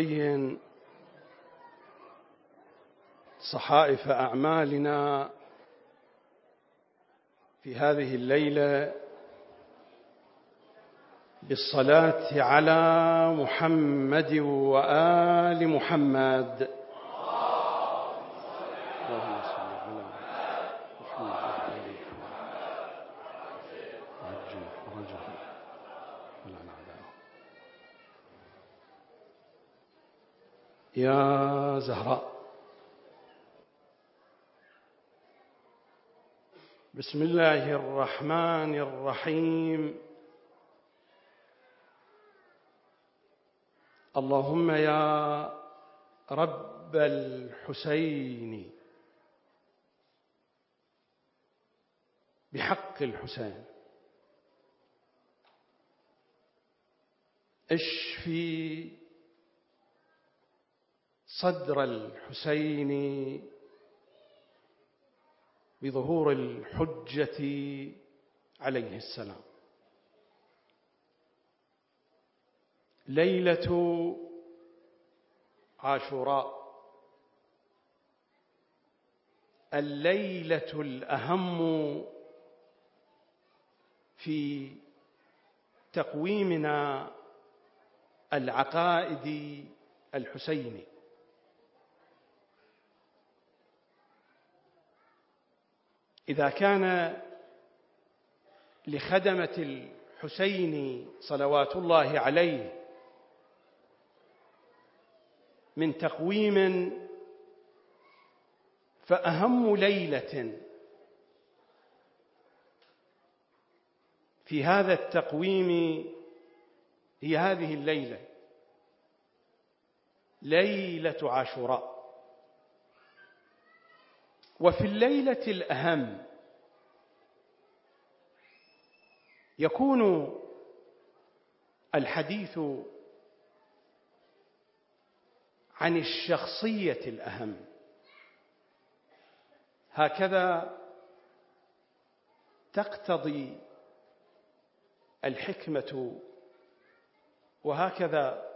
لنزين صحائف أعمالنا في هذه الليلة بالصلاة على محمد وآل محمد يا زهراء بسم الله الرحمن الرحيم. اللهم يا رب الحسين. بحق الحسين. اشفي صدر الحسين. بظهور الحجة عليه السلام. ليلة عاشوراء. الليلة الأهم في تقويمنا العقائدي الحسيني. إذا كان لخدمة الحسين صلوات الله عليه من تقويم فأهم ليلة في هذا التقويم هي هذه الليلة ليلة عاشوراء. وفي الليلة الأهم يكون الحديث عن الشخصية الأهم. هكذا تقتضي الحكمة وهكذا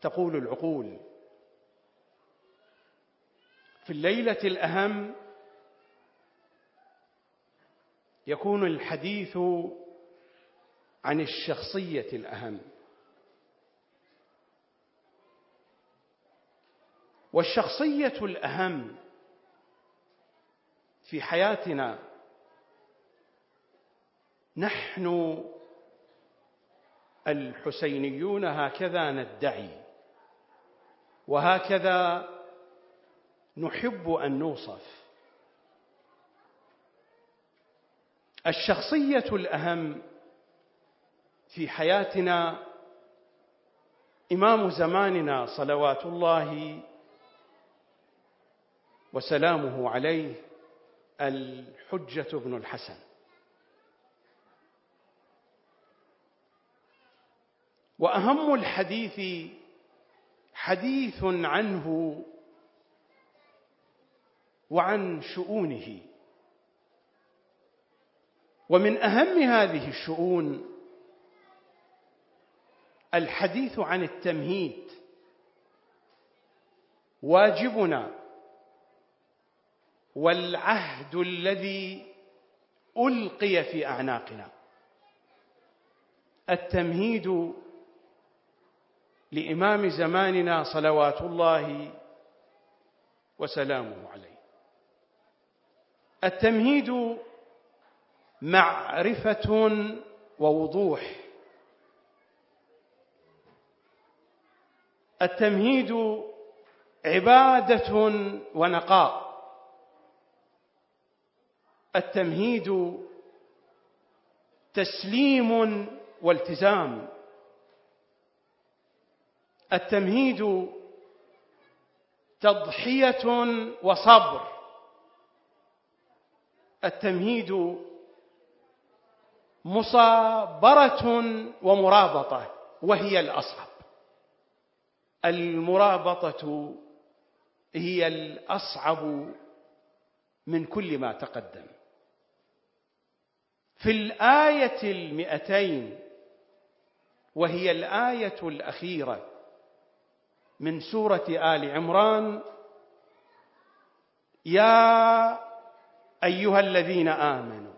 تقول العقول. في الليلة الأهم يكون الحديث عن الشخصية الأهم. والشخصية الأهم في حياتنا نحن الحسينيون هكذا ندعي وهكذا نحب أن نوصف. الشخصية الأهم في حياتنا إمام زماننا صلوات الله وسلامه عليه الحجة بن الحسن. وأهم الحديث حديث عنه وعن شؤونه. ومن أهم هذه الشؤون الحديث عن التمهيد. واجبنا والعهد الذي ألقي في أعناقنا. التمهيد لإمام زماننا صلوات الله وسلامه عليه. التمهيد معرفة ووضوح. التمهيد عبادة ونقاء. التمهيد تسليم والتزام. التمهيد تضحية وصبر. التمهيد مصابرة ومرابطة وهي الأصعب. المرابطة هي الأصعب من كل ما تقدم. في الآية المئتين وهي الآية الأخيرة من سورة آل عمران يا أيها الذين آمنوا.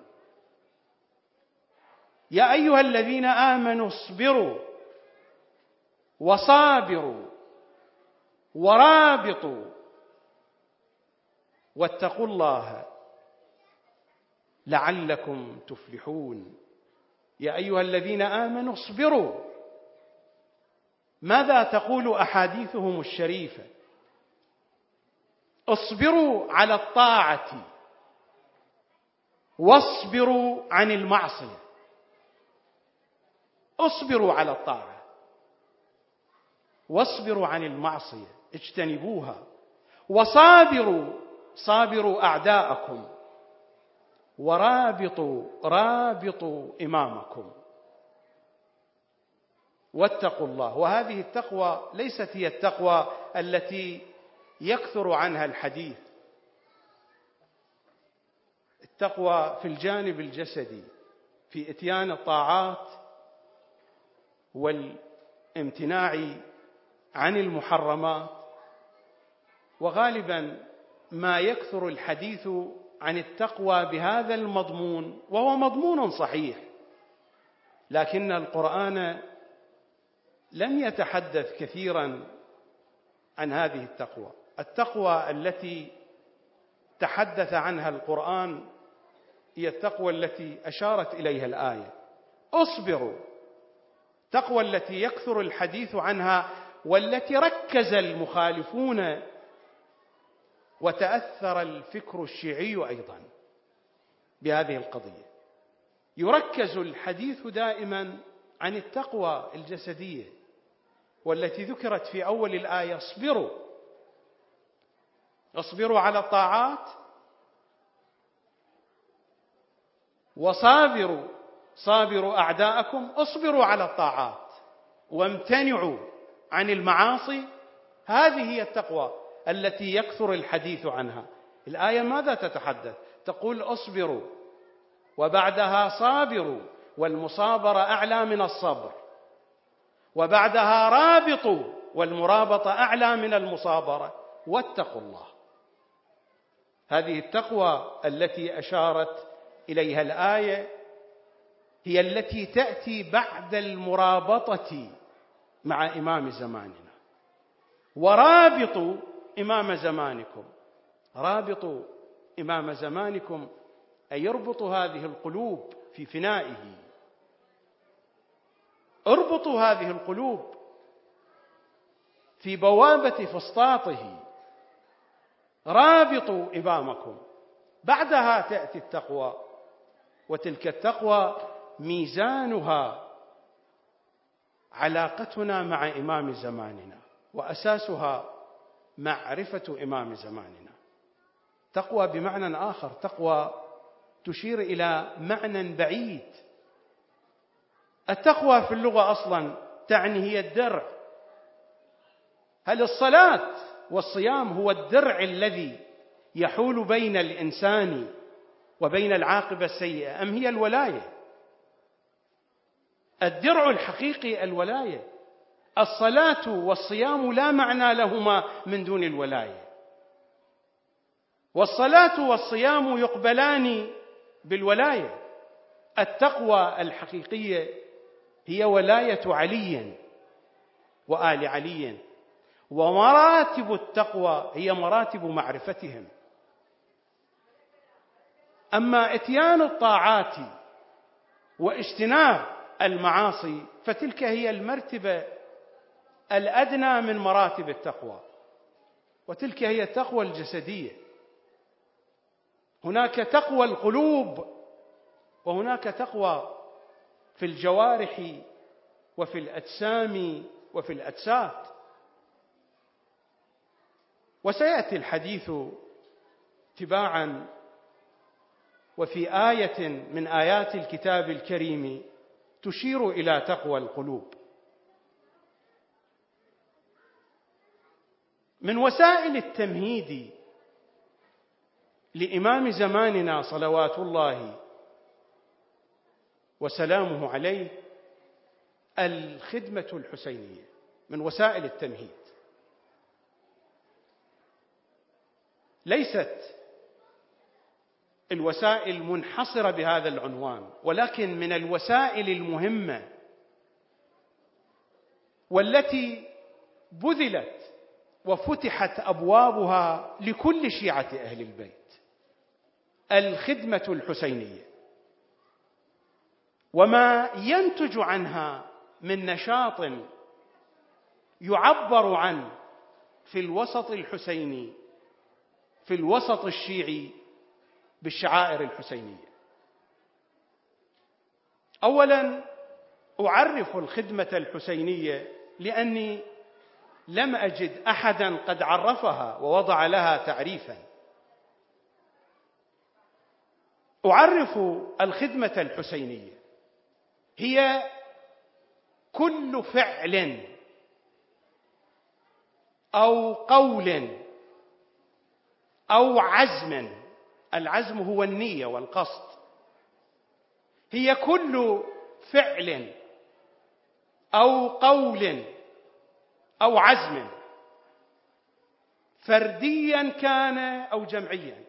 يا أيها الذين آمنوا اصبروا وصابروا ورابطوا واتقوا الله لعلكم تفلحون. يا أيها الذين آمنوا اصبروا. ماذا تقول أحاديثهم الشريفة؟ اصبروا على الطاعة. واصبروا عن المعصية. اصبروا على الطاعة. واصبروا عن المعصية. اجتنبوها. وصابروا. صابروا أعداءكم. ورابطوا. رابطوا إمامكم. واتقوا الله. وهذه التقوى ليست هي التقوى التي يكثر عنها الحديث. التقوى في الجانب الجسدي في إتيان الطاعات والامتناع عن المحرمات. وغالبا ما يكثر الحديث عن التقوى بهذا المضمون وهو مضمون صحيح لكن القرآن لم يتحدث كثيرا عن هذه التقوى. التقوى التي تحدث عنها القرآن هي التقوى التي أشارت إليها الآية. اصبروا. التقوى التي يكثر الحديث عنها والتي ركز المخالفون وتأثر الفكر الشيعي أيضا بهذه القضية. يركز الحديث دائما عن التقوى الجسدية والتي ذكرت في أول الآية اصبروا. اصبروا على الطاعات وصابروا صابروا أعداءكم اصبروا على الطاعات وامتنعوا عن المعاصي. هذه هي التقوى التي يكثر الحديث عنها. الآية ماذا تتحدث؟ تقول اصبروا وبعدها صابروا والمصابرة أعلى من الصبر وبعدها رابطوا والمرابطة أعلى من المصابرة. واتقوا الله. هذه التقوى التي أشارت إليها الآية هي التي تأتي بعد المرابطة مع إمام زماننا. ورابطوا إمام زمانكم. رابطوا إمام زمانكم أي يربط هذه القلوب في فنائه. اربطوا هذه القلوب في بوابة فسطاطه. رابطوا إمامكم. بعدها تأتي التقوى. وتلك التقوى ميزانها علاقتنا مع إمام زماننا وأساسها معرفة إمام زماننا. تقوى بمعنى آخر تقوى تشير إلى معنى بعيد. التقوى في اللغة أصلا تعني هي الدرع. هل الصلاة والصيام هو الدرع الذي يحول بين الإنسان وبين العاقبة السيئة أم هي الولاية؟ الدرع الحقيقي الولاية. الصلاة والصيام لا معنى لهما من دون الولاية. والصلاة والصيام يقبلان بالولاية. التقوى الحقيقية هي ولاية علي وآل علي. ومراتب التقوى هي مراتب معرفتهم. أما إتيان الطاعات واجتناب المعاصي فتلك هي المرتبة الأدنى من مراتب التقوى وتلك هي التقوى الجسدية. هناك تقوى القلوب وهناك تقوى في الجوارح وفي الأجسام وفي الأجساد. وسيأتي الحديث تباعا وفي آية من آيات الكتاب الكريم تشير إلى تقوى القلوب. من وسائل التمهيد لإمام زماننا صلوات الله وسلامه عليه الخدمة الحسينية. من وسائل التمهيد. ليست الوسائل منحصرة بهذا العنوان ولكن من الوسائل المهمة والتي بذلت وفتحت أبوابها لكل شيعة أهل البيت الخدمة الحسينية. وما ينتج عنها من نشاط يعبر عنه في الوسط الحسيني في الوسط الشيعي بالشعائر الحسينية. اولا أعرف الخدمة الحسينية لأني لم أجد احدا قد عرفها ووضع لها تعريفا. أعرف الخدمة الحسينية. هي كل فعل أو قول أو عزم العزم هو النية والقصد. هي كل فعل أو قول أو عزم فرديا كان أو جمعيا.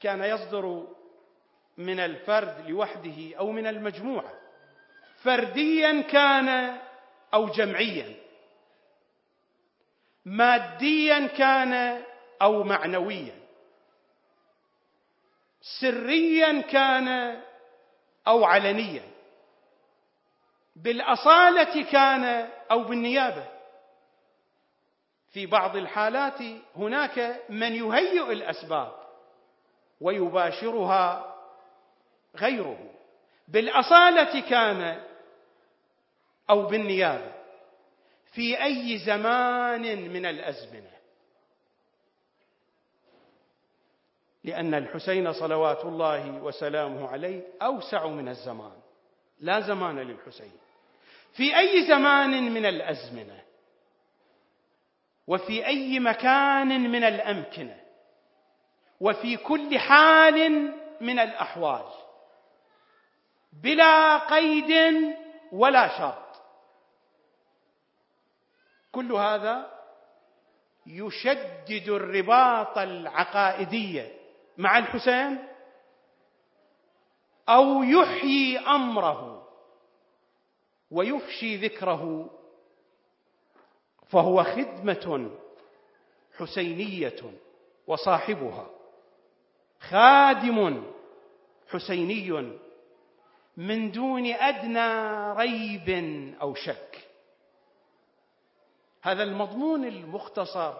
كان يصدر من الفرد لوحده أو من المجموعة. فرديا كان أو جمعيا. ماديا كان أو معنويا. سريا كان أو علنيا. بالأصالة كان أو بالنيابة. في بعض الحالات هناك من يهيئ الأسباب ويباشرها غيره. بالأصالة كان أو بالنيابة. في أي زمان من الأزمنة. لأن الحسين صلوات الله وسلامه عليه أوسع من الزمان. لا زمان للحسين. في أي زمان من الأزمنة؟ وفي أي مكان من الأمكنة؟ وفي كل حال من الأحوال. بلا قيد ولا شرط. كل هذا يشدد الرباط العقائدي مع الحسين أو يحيي أمره ويفشي ذكره فهو خدمة حسينية وصاحبها. خادم حسيني من دون أدنى ريب أو شك. هذا المضمون المختصر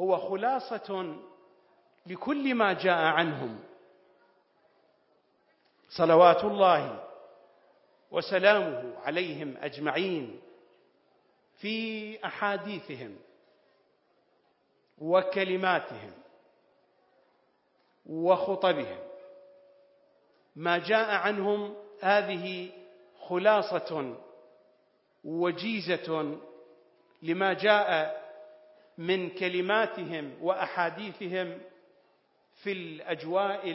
هو خلاصة لكل ما جاء عنهم. صلوات الله وسلامه عليهم أجمعين في أحاديثهم وكلماتهم وخطبهم. ما جاء عنهم هذه خلاصة وجيزة لما جاء من كلماتهم وأحاديثهم في الأجواء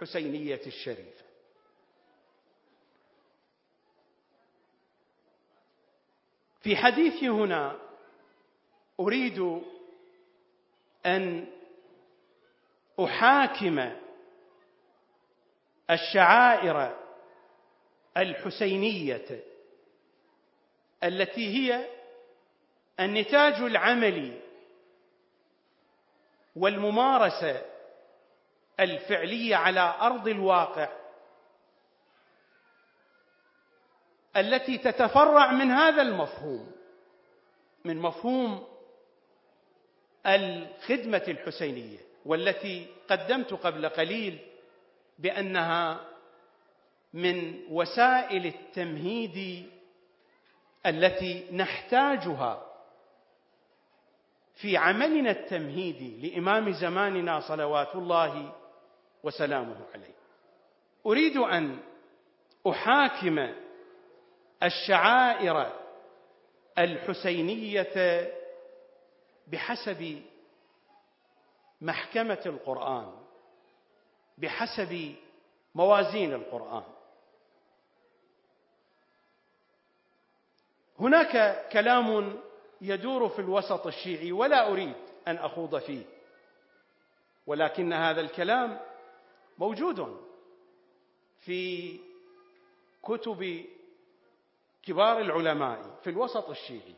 الحسينية الشريفة. في حديثي هنا أريد أن أحاكم الشعائر الحسينية التي هي النتاج العملي والممارسة الفعلية على أرض الواقع التي تتفرع من هذا المفهوم من مفهوم الخدمة الحسينية والتي قدمت قبل قليل بأنها من وسائل التمهيد التي نحتاجها في عملنا التمهيدي لإمام زماننا صلوات الله وسلامه عليه. أريد أن أحاكم الشعائر الحسينية بحسب محكمة القرآن بحسب موازين القرآن. هناك كلام يدور في الوسط الشيعي ولا أريد أن أخوض فيه ولكن هذا الكلام موجود في كتب كبار العلماء في الوسط الشيعي.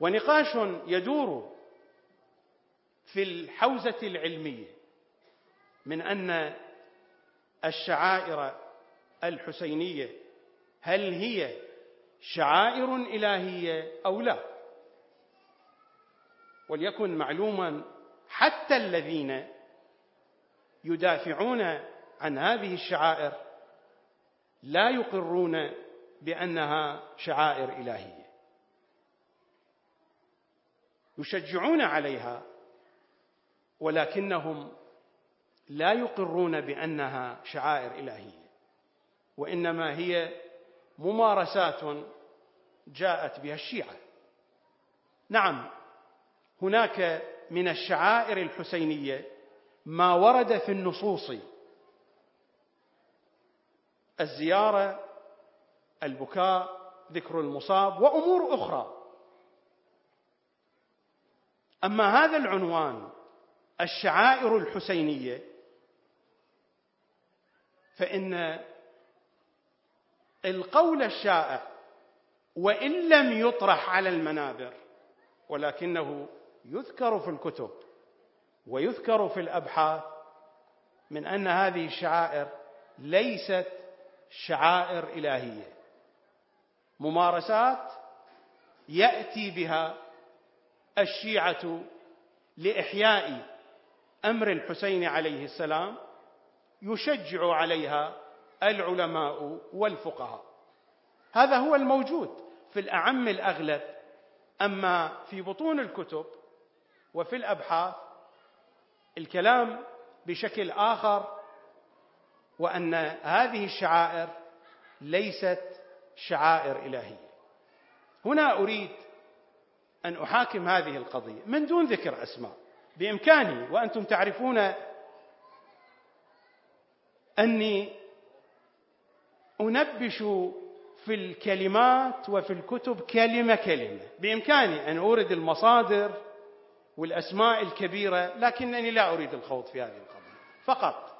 ونقاش يدور في الحوزة العلمية من أن الشعائر الحسينية هل هي شعائر إلهية أو لا. وليكن معلوما حتى الذين يدافعون عن هذه الشعائر لا يقرون بأنها شعائر إلهية. يشجعون عليها ولكنهم لا يقرون بأنها شعائر إلهية وإنما هي ممارسات جاءت بها الشيعة. نعم هناك من الشعائر الحسينية ما ورد في النصوص. الزيارة البكاء ذكر المصاب وأمور أخرى. أما هذا العنوان الشعائر الحسينية فإن القول الشائع وإن لم يطرح على المنابر ولكنه يذكر في الكتب ويذكر في الأبحاث من أن هذه الشعائر ليست شعائر إلهية. ممارسات يأتي بها الشيعة لإحياء أمر الحسين عليه السلام يشجع عليها العلماء والفقهاء. هذا هو الموجود في الأعم الأغلب. أما في بطون الكتب وفي الأبحاث الكلام بشكل آخر وأن هذه الشعائر ليست شعائر إلهية. هنا أريد أن أحاكم هذه القضية من دون ذكر أسماء. بإمكاني وأنتم تعرفون أني أنبش في الكلمات وفي الكتب كلمة كلمة. بإمكاني أن أورد المصادر والأسماء الكبيرة لكنني لا أريد الخوض في هذه القضية. فقط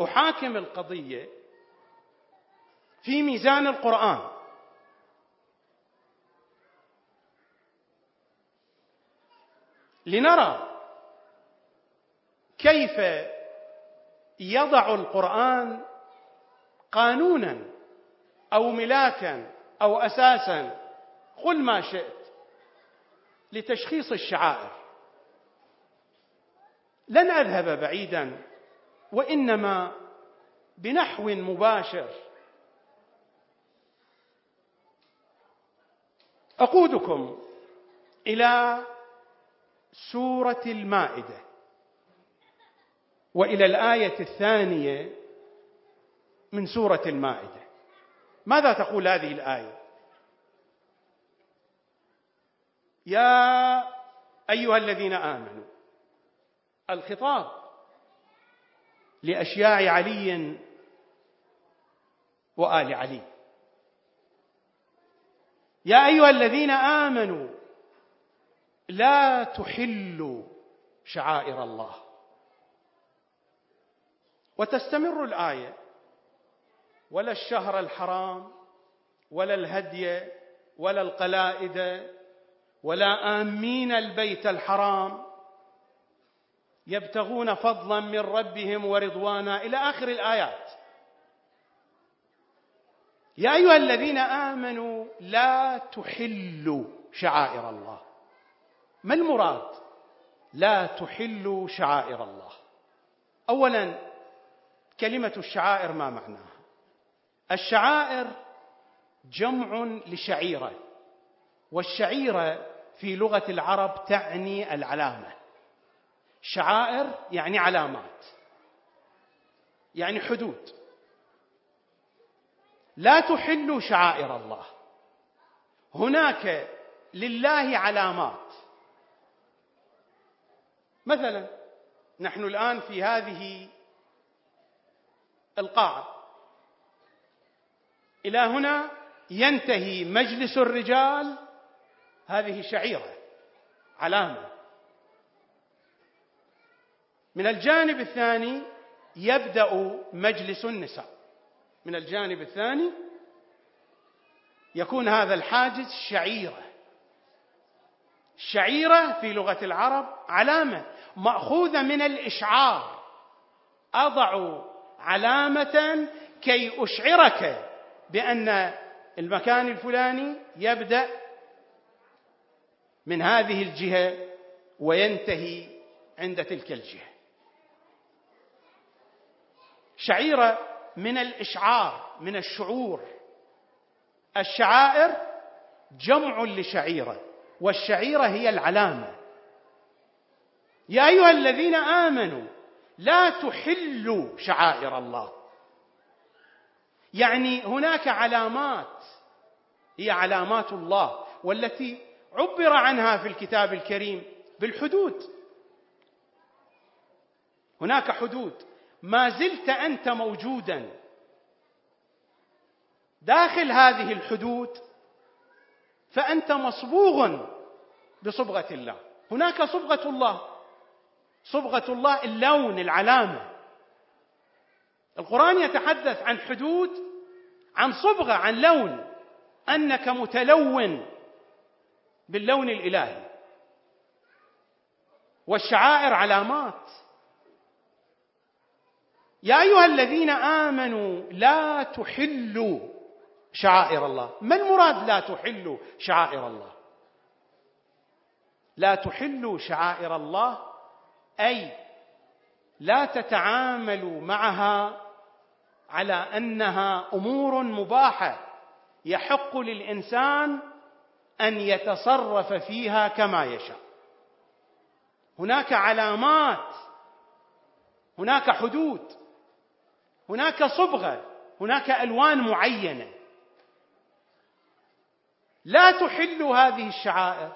أحاكم القضية في ميزان القرآن. لنرى كيف يضع القرآن قانونا أو ملاكا أو أساسا قل ما شئت لتشخيص الشعائر. لن أذهب بعيدا وإنما بنحو مباشر. أقودكم إلى سورة المائدة وإلى الآية الثانية من سورة المائدة. ماذا تقول هذه الآية؟ يا أيها الذين آمنوا الخطاب لأشياع علي وآل علي. يا أيها الذين آمنوا لا تحلوا شعائر الله. وتستمر الآية ولا الشهر الحرام ولا الهدي ولا القلائد ولا آمين البيت الحرام يبتغون فضلا من ربهم ورضوانا إلى آخر الآيات. يا أيها الذين آمنوا لا تحلوا شعائر الله. ما المراد؟ لا تحلوا شعائر الله. اولا كلمة الشعائر ما معناها؟ الشعائر جمع لشعيرة والشعيرة في لغة العرب تعني العلامة. شعائر يعني علامات يعني حدود. لا تحلوا شعائر الله. هناك لله علامات. مثلا نحن الآن في هذه القاعة. إلى هنا ينتهي مجلس الرجال هذه شعيرة علامة. من الجانب الثاني يبدأ مجلس النساء. من الجانب الثاني يكون هذا الحاجز شعيرة. الشعيرة في لغة العرب علامة مأخوذة من الإشعار. أضع علامة كي أشعرك بأن المكان الفلاني يبدأ من هذه الجهة وينتهي عند تلك الجهة. شعيرة من الإشعار من الشعور. الشعائر جمع لشعيرة والشعيرة هي العلامة. يا أيها الذين آمنوا لا تحلوا شعائر الله. يعني هناك علامات هي علامات الله والتي عبر عنها في الكتاب الكريم بالحدود. هناك حدود. ما زلت أنت موجودا. داخل هذه الحدود فأنت مصبوغ بصبغة الله. هناك صبغة الله. صبغة الله اللون العلامة. القرآن يتحدث عن حدود عن صبغة عن لون. أنك متلون باللون الإلهي. والشعائر علامات. يا أيها الذين آمنوا لا تحلوا شعائر الله. ما المراد لا تحلوا شعائر الله؟ لا تحلوا شعائر الله أي لا تتعاملوا معها على أنها أمور مباحة. يحق للإنسان أن يتصرف فيها كما يشاء. هناك علامات هناك حدود. هناك صبغة هناك ألوان معينة. لا تحلوا هذه الشعائر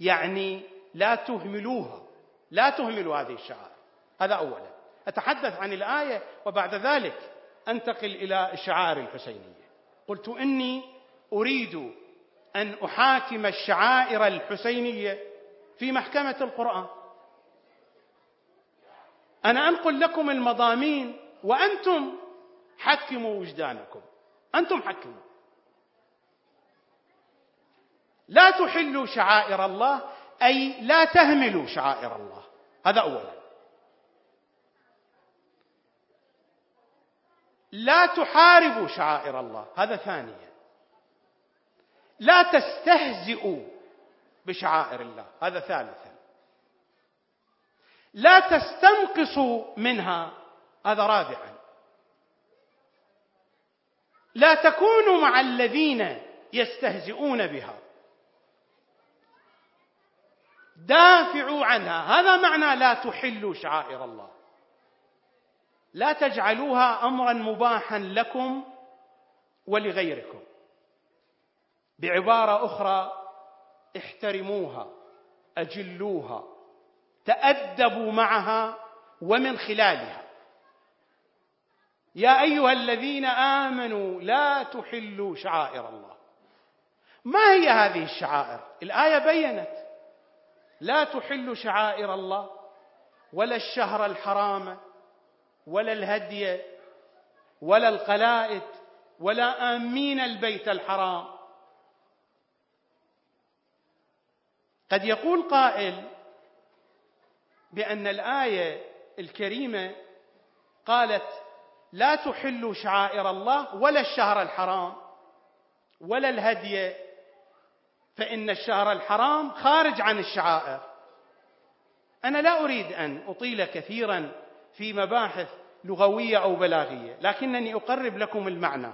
يعني لا تهملوها لا تهملوا هذه الشعائر. هذا اولا. أتحدث عن الآية وبعد ذلك أنتقل إلى الشعائر الحسينية. قلت إني أريد أن أحاكم الشعائر الحسينية في محكمة القرآن. أنا أنقل لكم المضامين وأنتم حكموا وجدانكم. أنتم حكموا. لا تحلوا شعائر الله أي لا تهملوا شعائر الله. هذا اولا. لا تحاربوا شعائر الله. هذا ثانيا. لا تستهزئوا بشعائر الله. هذا ثالثا. لا تستنقصوا منها هذا رابعا. لا تكونوا مع الذين يستهزئون بها. دافعوا عنها. هذا معنى لا تحلوا شعائر الله. لا تجعلوها امرا مباحا لكم ولغيركم. بعبارة أخرى احترموها أجلوها تأدبوا معها ومن خلالها. يا أيها الذين آمنوا لا تحلوا شعائر الله. ما هي هذه الشعائر؟ الآية بينت. لا تحل شعائر الله ولا الشهر الحرام ولا الهدي ولا القلائد ولا آمين البيت الحرام. قد يقول قائل بأن الآية الكريمة قالت لا تحلوا شعائر الله ولا الشهر الحرام ولا الهدي. فإن الشهر الحرام خارج عن الشعائر. أنا لا أريد أن أطيل كثيرا في مباحث لغوية أو بلاغية لكنني أقرب لكم المعنى.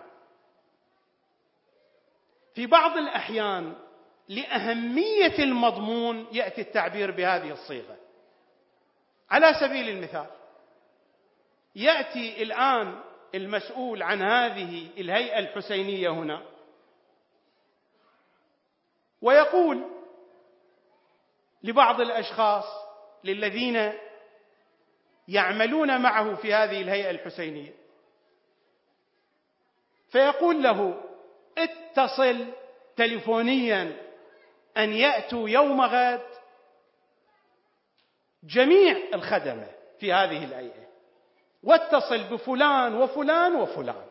في بعض الأحيان لأهمية المضمون يأتي التعبير بهذه الصيغة. على سبيل المثال يأتي الآن المسؤول عن هذه الهيئة الحسينية هنا. ويقول لبعض الأشخاص للذين يعملون معه في هذه الهيئة الحسينية فيقول له اتصل تليفونيا أن يأتوا يوم غد جميع الخدمة في هذه الايه واتصل بفلان وفلان وفلان.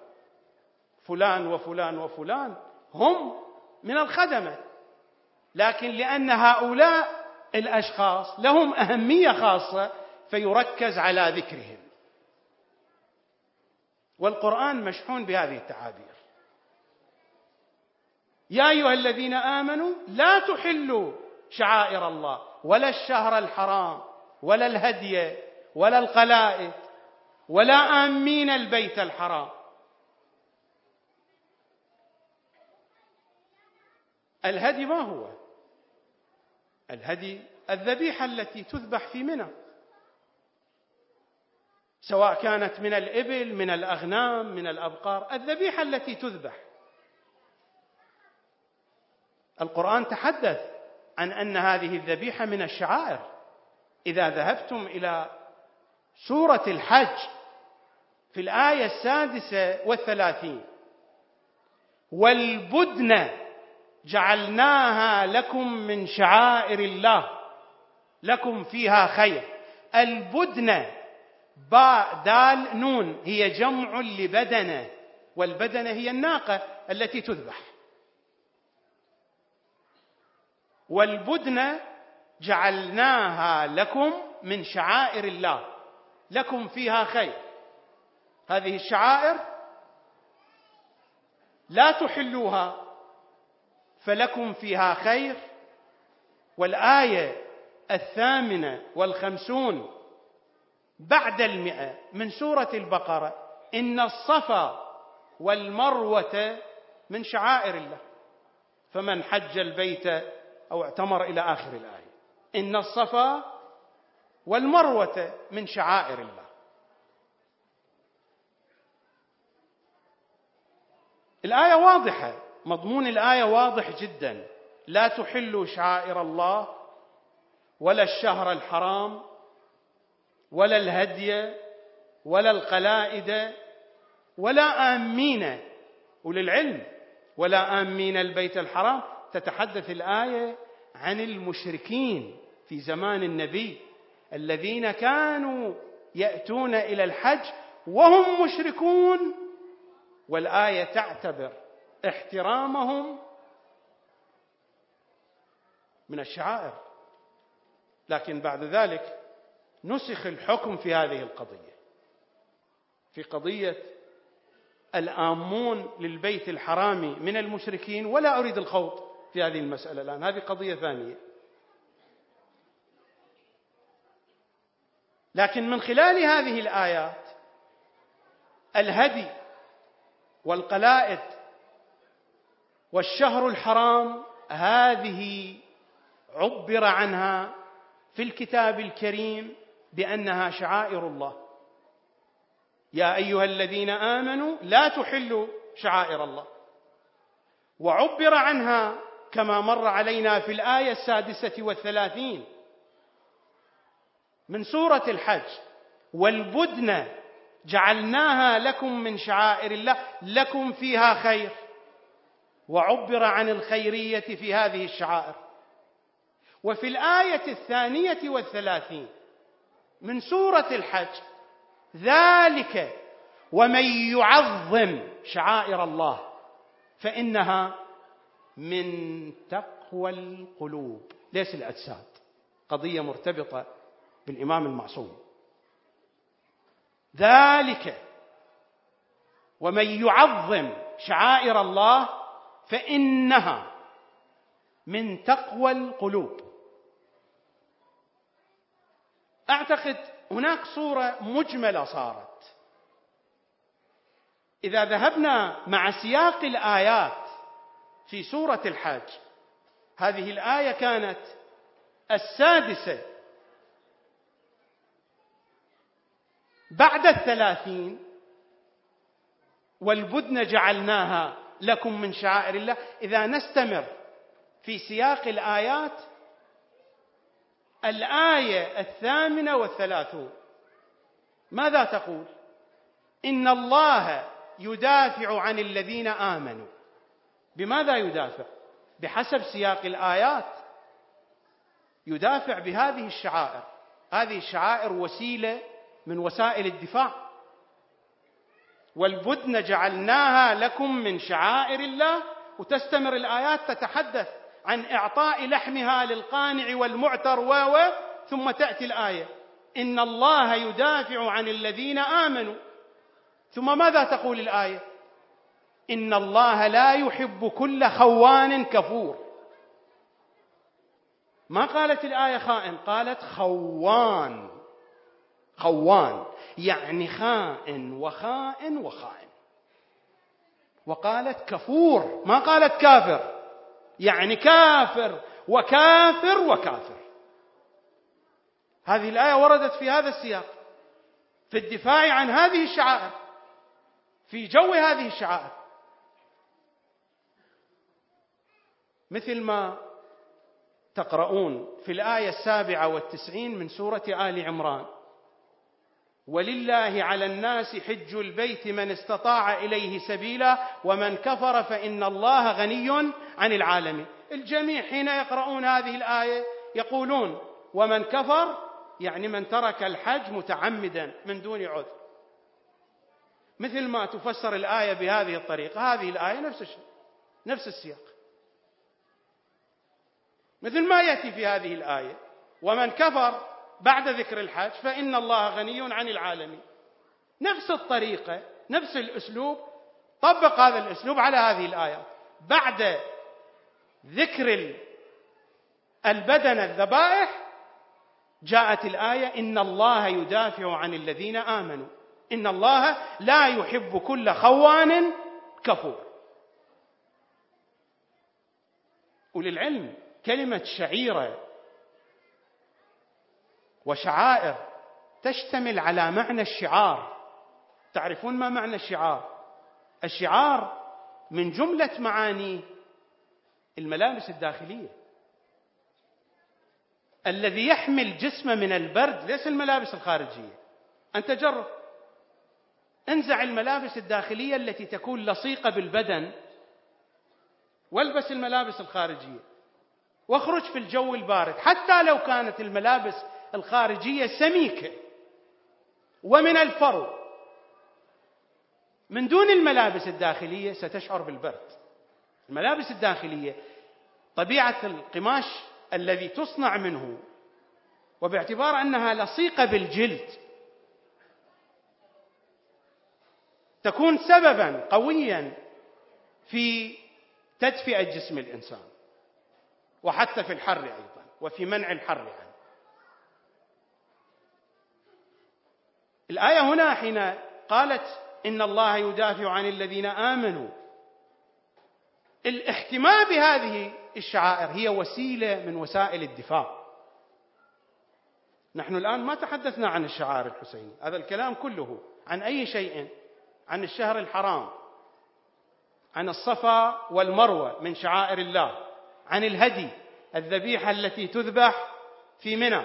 فلان وفلان وفلان هم من الخدمة. لكن لأن هؤلاء الأشخاص لهم أهمية خاصة فيركز على ذكرهم. والقرآن مشحون بهذه التعابير. يا أيها الذين آمنوا لا تحلوا شعائر الله ولا الشهر الحرام ولا الهدي ولا القلائد. ولا آمين البيت الحرام. الهدي ما هو؟ الهدي الذبيحة التي تذبح في منى. سواء كانت من الإبل من الأغنام من الأبقار الذبيحة التي تذبح. القرآن تحدث عن أن هذه الذبيحة من الشعائر. إذا ذهبتم إلى سورة الحج في الآية السادسة والثلاثين. والبدن جعلناها لكم من شعائر الله. لكم فيها خير. البدن باء دال نون. هي جمع لبدنه. والبدنه هي الناقة التي تذبح. والبدن جعلناها لكم من شعائر الله. لكم فيها خير. هذه الشعائر لا تحلوها فلكم فيها خير. والآية الثامنة والخمسون بعد المئة من سورة البقرة. إن الصفا والمروة من شعائر الله. فمن حج البيت أو اعتمر إلى آخر الآية. إن الصفا والمروة من شعائر الله. الآية واضحة. مضمون الآية واضح جدا. لا تحلوا شعائر الله ولا الشهر الحرام ولا الهدي ولا القلائد ولا آمين. وللعلم ولا آمين البيت الحرام. تتحدث الآية عن المشركين في زمان النبي الذين كانوا يأتون إلى الحج وهم مشركون. والآية تعتبر احترامهم من الشعائر. لكن بعد ذلك نسخ الحكم في هذه القضية في قضية الآمون للبيت الحرامي من المشركين ولا أريد الخوض في هذه المسألة الآن هذه قضية ثانية. لكن من خلال هذه الآيات الهدي والقلائد والشهر الحرام هذه عبر عنها في الكتاب الكريم بأنها شعائر الله. يا أيها الذين آمنوا لا تحلوا شعائر الله. وعبر عنها كما مر علينا في الآية السادسة والثلاثين من سورة الحج. والبدن جعلناها لكم من شعائر الله لكم فيها خير. وعبر عن الخيرية في هذه الشعائر. وفي الآية الثانية والثلاثين من سورة الحج ذلك ومن يعظم شعائر الله فإنها من تقوى القلوب. ليس الأجساد. قضية مرتبطة بالإمام المعصوم. ذلك. ومن يعظم شعائر الله فإنها من تقوى القلوب. أعتقد هناك صورة مجملة صارت. إذا ذهبنا مع سياق الآيات في سورة الحج هذه الآية كانت السادسة بعد الثلاثين والبدن جعلناها لكم من شعائر الله. إذا نستمر في سياق الآيات الآية الثامنة والثلاثون ماذا تقول؟ إن الله يدافع عن الذين آمنوا. بماذا يدافع؟ بحسب سياق الآيات. يدافع بهذه الشعائر. هذه الشعائر وسيلة من وسائل الدفاع. والبدن جعلناها لكم من شعائر الله وتستمر الآيات تتحدث عن إعطاء لحمها للقانع والمعتر و ثم تأتي الآية. إن الله يدافع عن الذين آمنوا. ثم ماذا تقول الآية؟ إن الله لا يحب كل خوان كفور. ما قالت الآية خائن؟ قالت خوان. خوان يعني خائن وخائن وخائن. وقالت كفور ما قالت كافر يعني كافر وكافر وكافر. هذه الآية وردت في هذا السياق في الدفاع عن هذه الشعائر في جو هذه الشعائر. مثل ما تقرؤون في الآية السابعة والتسعين من سورة آل عمران. ولله على الناس حج البيت من استطاع إليه سبيلا ومن كفر فإن الله غني عن العالمين. الجميع حين يقرؤون هذه الآية يقولون ومن كفر يعني من ترك الحج متعمدا من دون عذر. مثل ما تفسر الآية بهذه الطريقة. هذه الآية نفس الشيء نفس السياق. مثل ما يأتي في هذه الآية ومن كفر بعد ذكر الحج فإن الله غني عن العالمين. نفس الطريقة نفس الأسلوب طبق هذا الأسلوب على هذه الآيات. بعد ذكر البدن الذبائح جاءت الآية إن الله يدافع عن الذين آمنوا. إن الله لا يحب كل خوان كفور. وللعلم كلمة شعيرة وشعائر تشتمل على معنى الشعار. تعرفون ما معنى الشعار؟ الشعار من جملة معاني الملابس الداخلية. الذي يحمي الجسم من البرد ليس الملابس الخارجية. أنت جرب انزع الملابس الداخلية التي تكون لصيقة بالبدن والبس الملابس الخارجية. واخرج في الجو البارد حتى لو كانت الملابس الخارجية سميكة. ومن الفرو. من دون الملابس الداخلية ستشعر بالبرد. الملابس الداخلية طبيعة القماش الذي تصنع منه وباعتبار أنها لصيقة بالجلد تكون سببا قويا في تدفئة جسم الإنسان وحتى في الحر أيضا وفي منع الحر عنه. الآية هنا حين قالت إن الله يدافع عن الذين آمنوا. الاحتماء بهذه الشعائر هي وسيلة من وسائل الدفاع. نحن الآن ما تحدثنا عن الشعائر الحسينية. هذا الكلام كله عن أي شيء؟ عن الشهر الحرام عن الصفا والمروة من شعائر الله عن الهدي الذبيحة التي تذبح في منى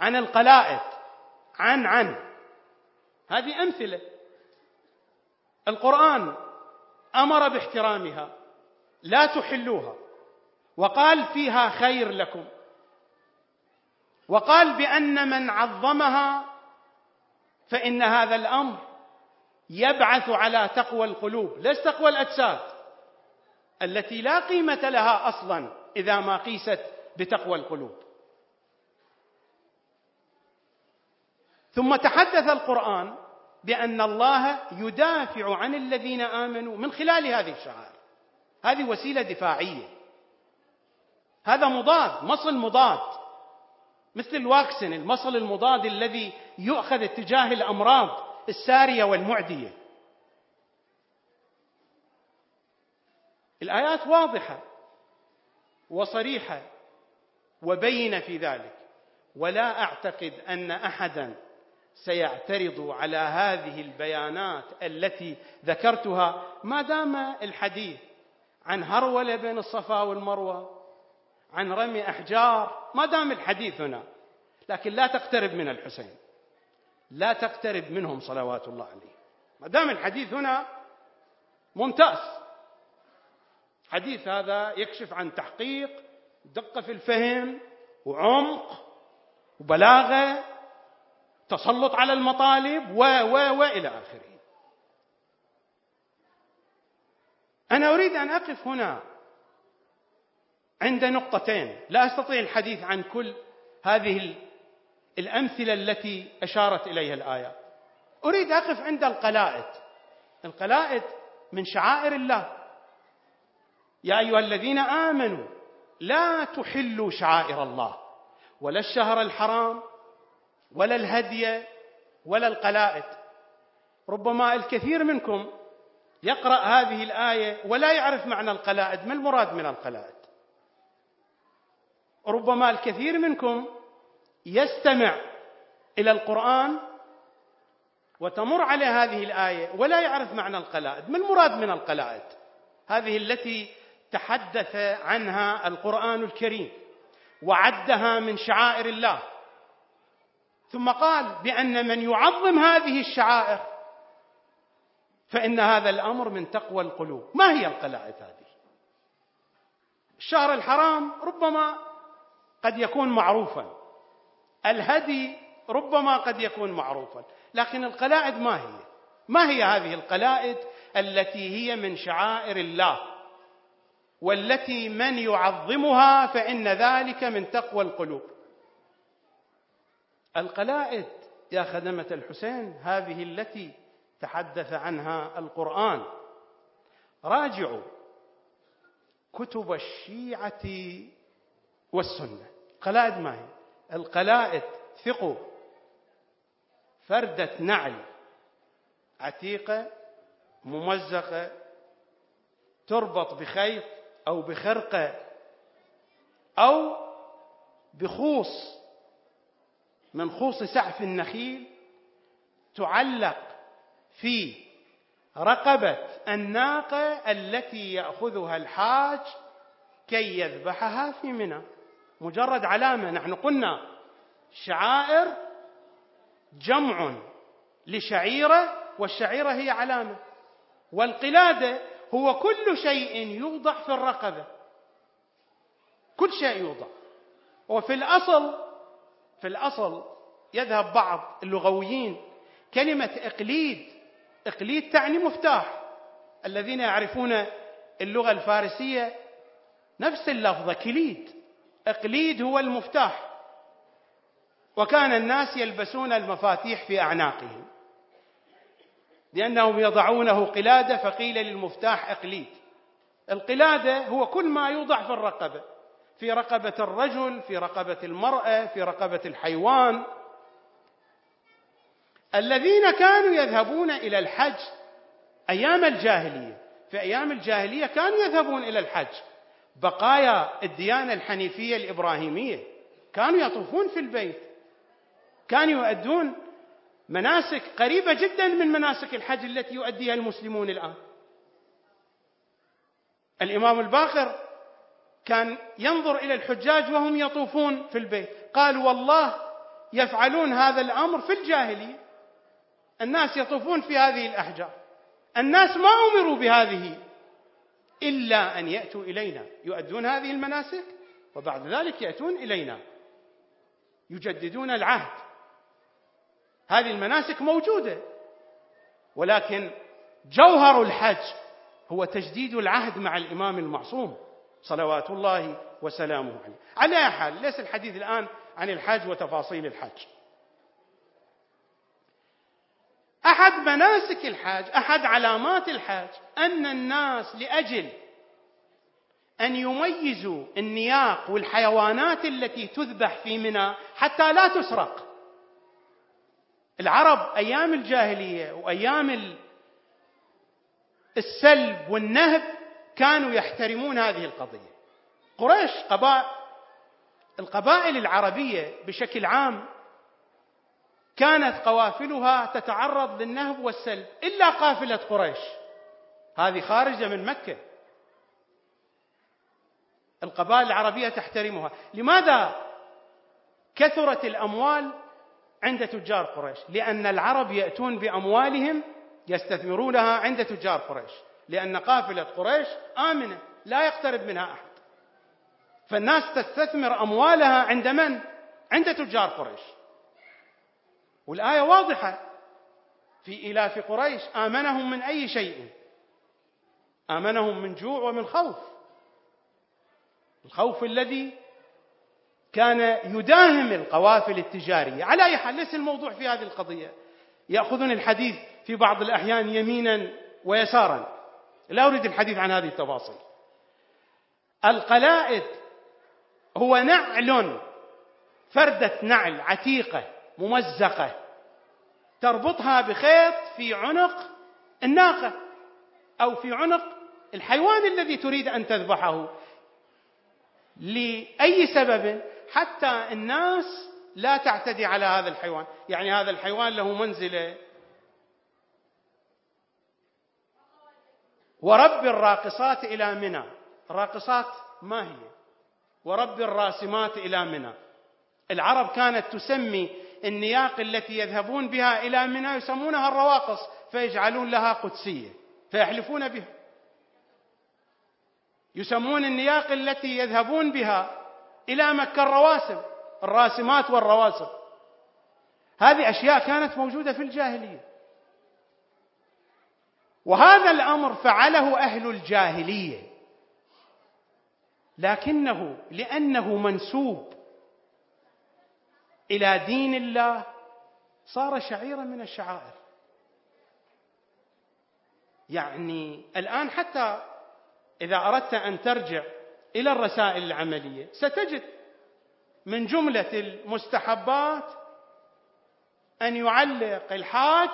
عن القلائد عن عن. هذه أمثلة. القرآن أمر باحترامها لا تحلوها وقال فيها خير لكم. وقال بأن من عظمها فإن هذا الأمر يبعث على تقوى القلوب. ليس تقوى الأجساد التي لا قيمة لها أصلا إذا ما قيست بتقوى القلوب. ثم تحدث القرآن بأن الله يدافع عن الذين آمنوا من خلال هذه الشعائر. هذه وسيلة دفاعية. هذا مضاد مصل مضاد. مثل الواكسن المصل المضاد الذي يؤخذ اتجاه الأمراض السارية والمعدية. الآيات واضحة وصريحة وبينة في ذلك. ولا أعتقد أن أحدا سيعترض على هذه البيانات التي ذكرتها ما دام الحديث عن هرولة بين الصفا والمروة عن رمي أحجار ما دام الحديث هنا لكن لا تقترب من الحسين لا تقترب منهم صلوات الله عليه. ما دام الحديث هنا ممتاز. حديث هذا يكشف عن تحقيق دقة في الفهم وعمق وبلاغة تسلط على المطالب و و والى آخره. أنا أريد أن أقف هنا عند نقطتين. لا أستطيع الحديث عن كل هذه الأمثلة التي أشارت إليها الايات أريد أقف عند القلائد. القلائد من شعائر الله. يا أيها الذين آمنوا لا تحلوا شعائر الله ولا الشهر الحرام ولا الهدي ولا القلائد. ربما الكثير منكم يقرأ هذه الآية ولا يعرف معنى القلائد. ما المراد من القلائد؟ ربما الكثير منكم يستمع إلى القرآن وتمر على هذه الآية ولا يعرف معنى القلائد. ما المراد من القلائد؟ هذه التي تحدث عنها القرآن الكريم وعدها من شعائر الله. ثم قال بأن من يعظم هذه الشعائر فإن هذا الأمر من تقوى القلوب. ما هي القلائد هذه؟ الشهر الحرام ربما قد يكون معروفا. الهدي ربما قد يكون معروفا. لكن القلائد ما هي؟ ما هي هذه القلائد التي هي من شعائر الله؟ والتي من يعظمها فإن ذلك من تقوى القلوب. القلائد. يا خدمة الحسين هذه التي تحدث عنها القرآن. راجعوا كتب الشيعة والسنة. قلائد ما هي؟ القلائد. ثقوا. فردة نعل. عتيقة ممزقة تربط بخيط أو بخرقة أو بخوص. من خوص سعف النخيل تعلق في رقبة الناقة التي يأخذها الحاج كي يذبحها في منى. مجرد علامة نحن قلنا شعائر جمع لشعيرة والشعيرة هي علامة. والقلادة هو كل شيء يوضع في الرقبة. كل شيء يوضع وفي الأصل في الأصل يذهب بعض اللغويين كلمة إقليد إقليد تعني مفتاح. الذين يعرفون اللغة الفارسية نفس اللفظة كليد. إقليد هو المفتاح. وكان الناس يلبسون المفاتيح في أعناقهم. لأنهم يضعونه قلادة فقيل للمفتاح إقليد. القلادة هو كل ما يوضع في الرقبة. في رقبة الرجل في رقبة المرأة في رقبة الحيوان. الذين كانوا يذهبون إلى الحج أيام الجاهلية في أيام الجاهلية كانوا يذهبون إلى الحج. بقايا الديانة الحنيفية الإبراهيمية كانوا يطوفون في البيت. كانوا يؤدون مناسك قريبة جدا من مناسك الحج التي يؤديها المسلمون الآن. الإمام الباقر كان ينظر إلى الحجاج وهم يطوفون في البيت. قال والله يفعلون هذا الأمر في الجاهلية. الناس يطوفون في هذه الأحجار. الناس ما أمروا بهذه إلا أن يأتوا إلينا. يؤدون هذه المناسك وبعد ذلك يأتون إلينا. يجددون العهد. هذه المناسك موجودة. ولكن جوهر الحج هو تجديد العهد مع الإمام المعصوم. صلوات الله وسلامه عليه. على حال ليس الحديث الآن عن الحج وتفاصيل الحج أحد مناسك الحج أحد علامات الحج أن الناس لأجل أن يميزوا النياق والحيوانات التي تذبح في منى حتى لا تسرق. العرب أيام الجاهلية وأيام السلب والنهب كانوا يحترمون هذه القضية. قريش قبائل القبائل العربية بشكل عام كانت قوافلها تتعرض للنهب والسلب إلا قافلة قريش. هذه خارجة من مكة. القبائل العربية تحترمها. لماذا كثرت الأموال عند تجار قريش؟ لأن العرب يأتون بأموالهم يستثمرونها عند تجار قريش. لأن قافلة قريش آمنة لا يقترب منها أحد. فالناس تستثمر أموالها عند من؟ عند تجار قريش. والآية واضحة. في إيلاف قريش آمنهم من أي شيء؟ آمنهم من جوع ومن خوف. الخوف الذي كان يداهم القوافل التجارية. على أي حال ليس الموضوع في هذه القضية. يأخذون الحديث في بعض الأحيان يمينا ويسارا. لا أريد الحديث عن هذه التفاصيل. القلائد هو نعل فردة نعل عتيقة ممزقة تربطها بخيط في عنق الناقة أو في عنق الحيوان الذي تريد أن تذبحه. لأي سبب؟ حتى الناس لا تعتدي على هذا الحيوان. يعني هذا الحيوان له منزلة ورب الراقصات إلى منى. الراقصات ما هي؟ ورب الراسمات إلى منى. العرب كانت تسمي النياق التي يذهبون بها إلى منى يسمونها الرواقص فيجعلون لها قدسية فيحلفون بها. يسمون النياق التي يذهبون بها إلى مكة الرواسم الراسمات والرواسم هذه أشياء كانت موجودة في الجاهلية. وهذا الأمر فعله أهل الجاهلية. لكنه لأنه منسوب إلى دين الله صار شعيرا من الشعائر. يعني الآن حتى إذا أردت أن ترجع إلى الرسائل العملية ستجد من جملة المستحبات أن يعلق الحاج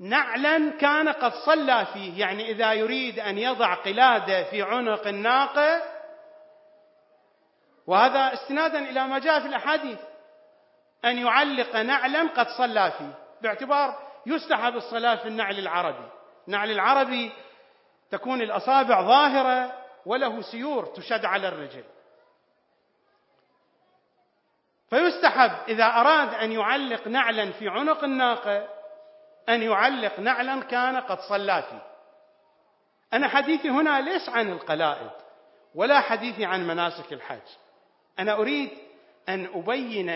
نعلا كان قد صلى فيه. يعني إذا يريد أن يضع قلادة في عنق الناقة وهذا استنادا إلى ما جاء في الأحاديث أن يعلق نعلا قد صلى فيه. باعتبار يستحب الصلاة في النعل العربي. النعل العربي تكون الأصابع ظاهرة وله سيور تشد على الرجل. فيستحب إذا أراد أن يعلق نعلا في عنق الناقة أن يعلق نعلا كان قد صلى فيه. أنا حديثي هنا ليس عن القلائد ولا حديثي عن مناسك الحج. أنا أريد أن أبين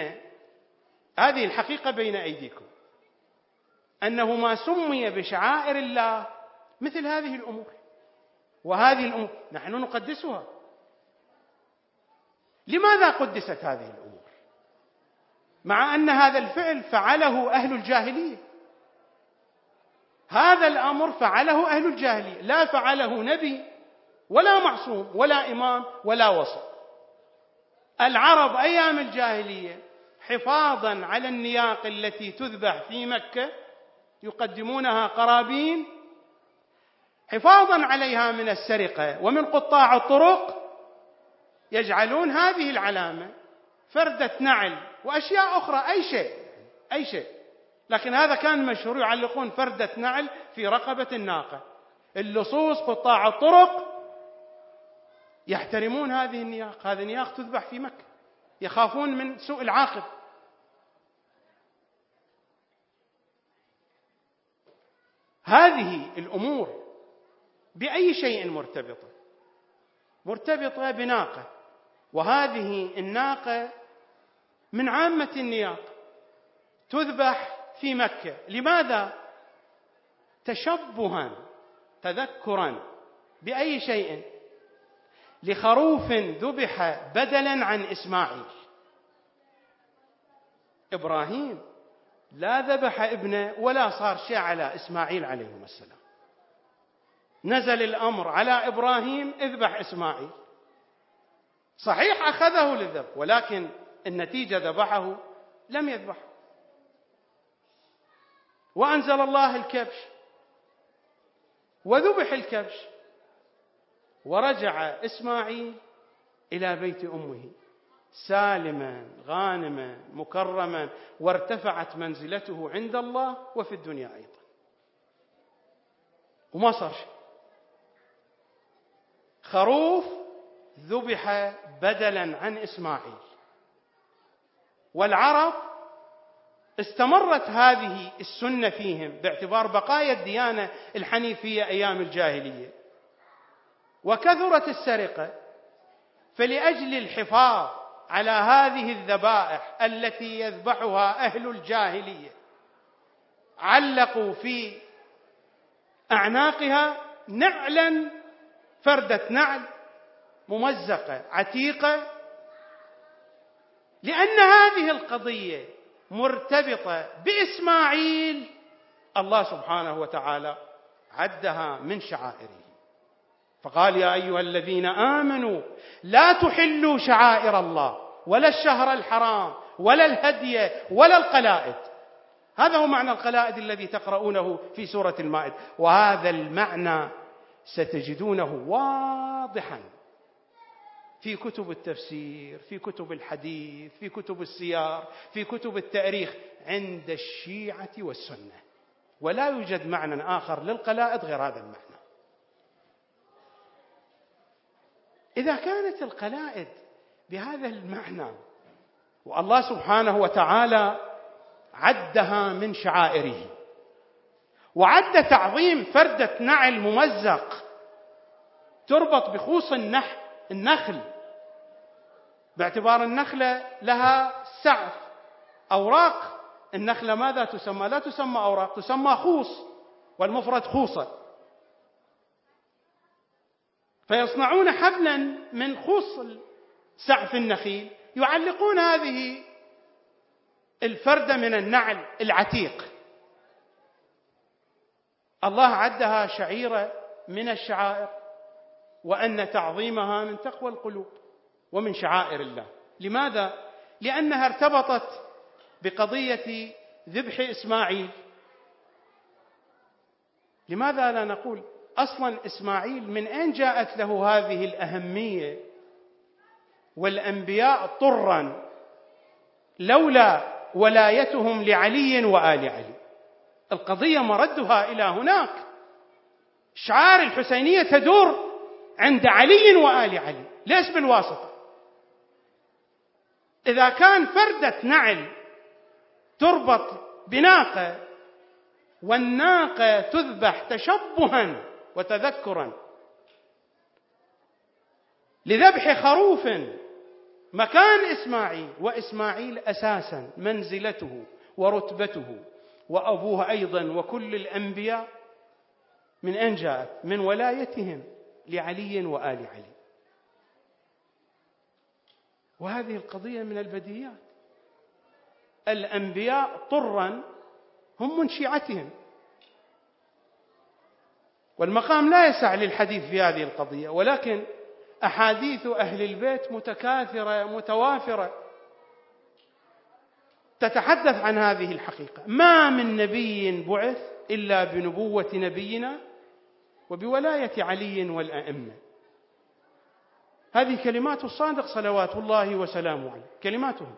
هذه الحقيقة بين أيديكم. أنه ما سمي بشعائر الله مثل هذه الأمور. وهذه الأمور نحن نقدسها. لماذا قدست هذه الأمور؟ مع أن هذا الفعل فعله أهل الجاهلية. هذا الأمر فعله أهل الجاهلية. لا فعله نبي ولا معصوم ولا إمام ولا وسط. العرب أيام الجاهلية حفاظا على النياق التي تذبح في مكة يقدمونها قرابين حفاظا عليها من السرقة ومن قطاع الطرق يجعلون هذه العلامة فردة نعل وأشياء أخرى أي شيء أي شيء. لكن هذا كان مشهور يعلقون فردة نعل في رقبة الناقة. اللصوص قطاع الطرق يحترمون هذه النياق. هذه النياق تذبح في مكة. يخافون من سوء العاقب هذه الأمور بأي شيء مرتبطة؟ مرتبطة بناقة. وهذه الناقة من عامة النياق تذبح في مكة. لماذا؟ تشبها تذكرا بأي شيء؟ لخروف ذبح بدلا عن إسماعيل. إبراهيم لا ذبح ابنه ولا صار شيء على إسماعيل عليه السلام. نزل الأمر على إبراهيم اذبح إسماعيل. صحيح أخذه للذبح ولكن النتيجة ذبحه لم يذبحه. وأنزل الله الكبش. وذبح الكبش. ورجع إسماعيل إلى بيت أمه. سالما غانما مكرما وارتفعت منزلته عند الله وفي الدنيا أيضا. وما صار شيء. خروف ذبح بدلا عن إسماعيل. والعرب استمرت هذه السنة فيهم باعتبار بقايا الديانة الحنيفية أيام الجاهلية. وكثرت السرقة فلأجل الحفاظ على هذه الذبائح التي يذبحها أهل الجاهلية علقوا في أعناقها نعلا فردة نعل ممزقة عتيقة لأن هذه القضية مرتبطة بإسماعيل الله سبحانه وتعالى عدها من شعائره. فقال يا أيها الذين آمنوا لا تحلوا شعائر الله ولا الشهر الحرام ولا الهدي ولا القلائد. هذا هو معنى القلائد الذي تقرؤونه في سورة المائدة. وهذا المعنى ستجدونه واضحا. في كتب التفسير في كتب الحديث في كتب السيار في كتب التاريخ عند الشيعة والسنة. ولا يوجد معنى آخر للقلائد غير هذا المعنى. إذا كانت القلائد بهذا المعنى والله سبحانه وتعالى عدها من شعائره وعد تعظيم فردة نعل ممزق تربط بخوص النح النخل باعتبار النخلة لها سعف أوراق. النخلة ماذا تسمى؟ لا تسمى أوراق تسمى خوص والمفرد خوصة. فيصنعون حبلا من خوص سعف النخيل يعلقون هذه الفردة من النعل العتيق. الله عدها شعيرة من الشعائر وأن تعظيمها من تقوى القلوب. ومن شعائر الله. لماذا؟ لأنها ارتبطت بقضية ذبح إسماعيل. لماذا لا نقول أصلا إسماعيل من أين جاءت له هذه الأهمية؟ والأنبياء طرا. لولا ولايتهم لعلي وآل علي. القضية مردها إلى هناك. شعار الحسينية تدور عند علي وآل علي. ليس بالواسطة. إذا كان فردة نعل تربط بناقة والناقة تذبح تشبها وتذكرا لذبح خروف مكان إسماعيل وإسماعيل أساسا منزلته ورتبته وأبوه أيضا وكل الأنبياء من أين جاءت؟ من ولايتهم لعلي وآل علي. وهذه القضية من البديهيات. الأنبياء طرا هم من شيعتهم والمقام لا يسع للحديث في هذه القضية ولكن أحاديث أهل البيت متكاثرة متوافرة تتحدث عن هذه الحقيقة. ما من نبي بعث إلا بنبوة نبينا وبولاية علي والأئمة. هذه كلمات الصادق صلوات الله وسلامه عليه. كلماتهم.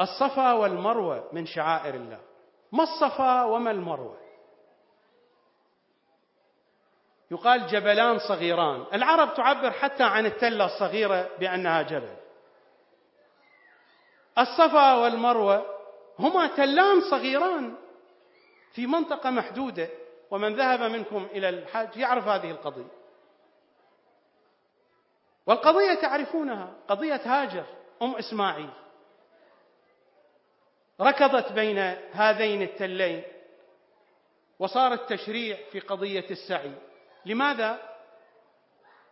الصفا والمروة من شعائر الله. ما الصفا وما المروة؟ يقال جبلان صغيران. العرب تعبر حتى عن التلة الصغيرة بأنها جبل. الصفا والمروة هما تلان صغيران في منطقة محدودة. ومن ذهب منكم إلى الحج يعرف هذه القضية. والقضية تعرفونها قضية هاجر أم إسماعيل. ركضت بين هذين التلين وصار التشريع في قضية السعي. لماذا؟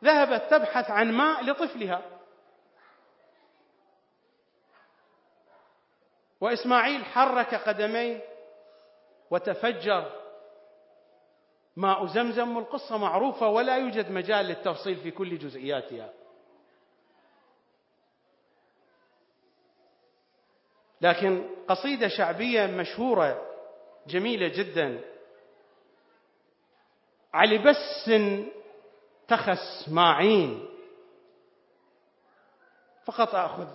ذهبت تبحث عن ماء لطفلها. وإسماعيل حرك قدميه وتفجر ماء زمزم والقصة معروفة ولا يوجد مجال للتفصيل في كل جزئياتها. لكن قصيدة شعبية مشهورة جميلة جدا. علي بس تخس ماعين. فقط أخذ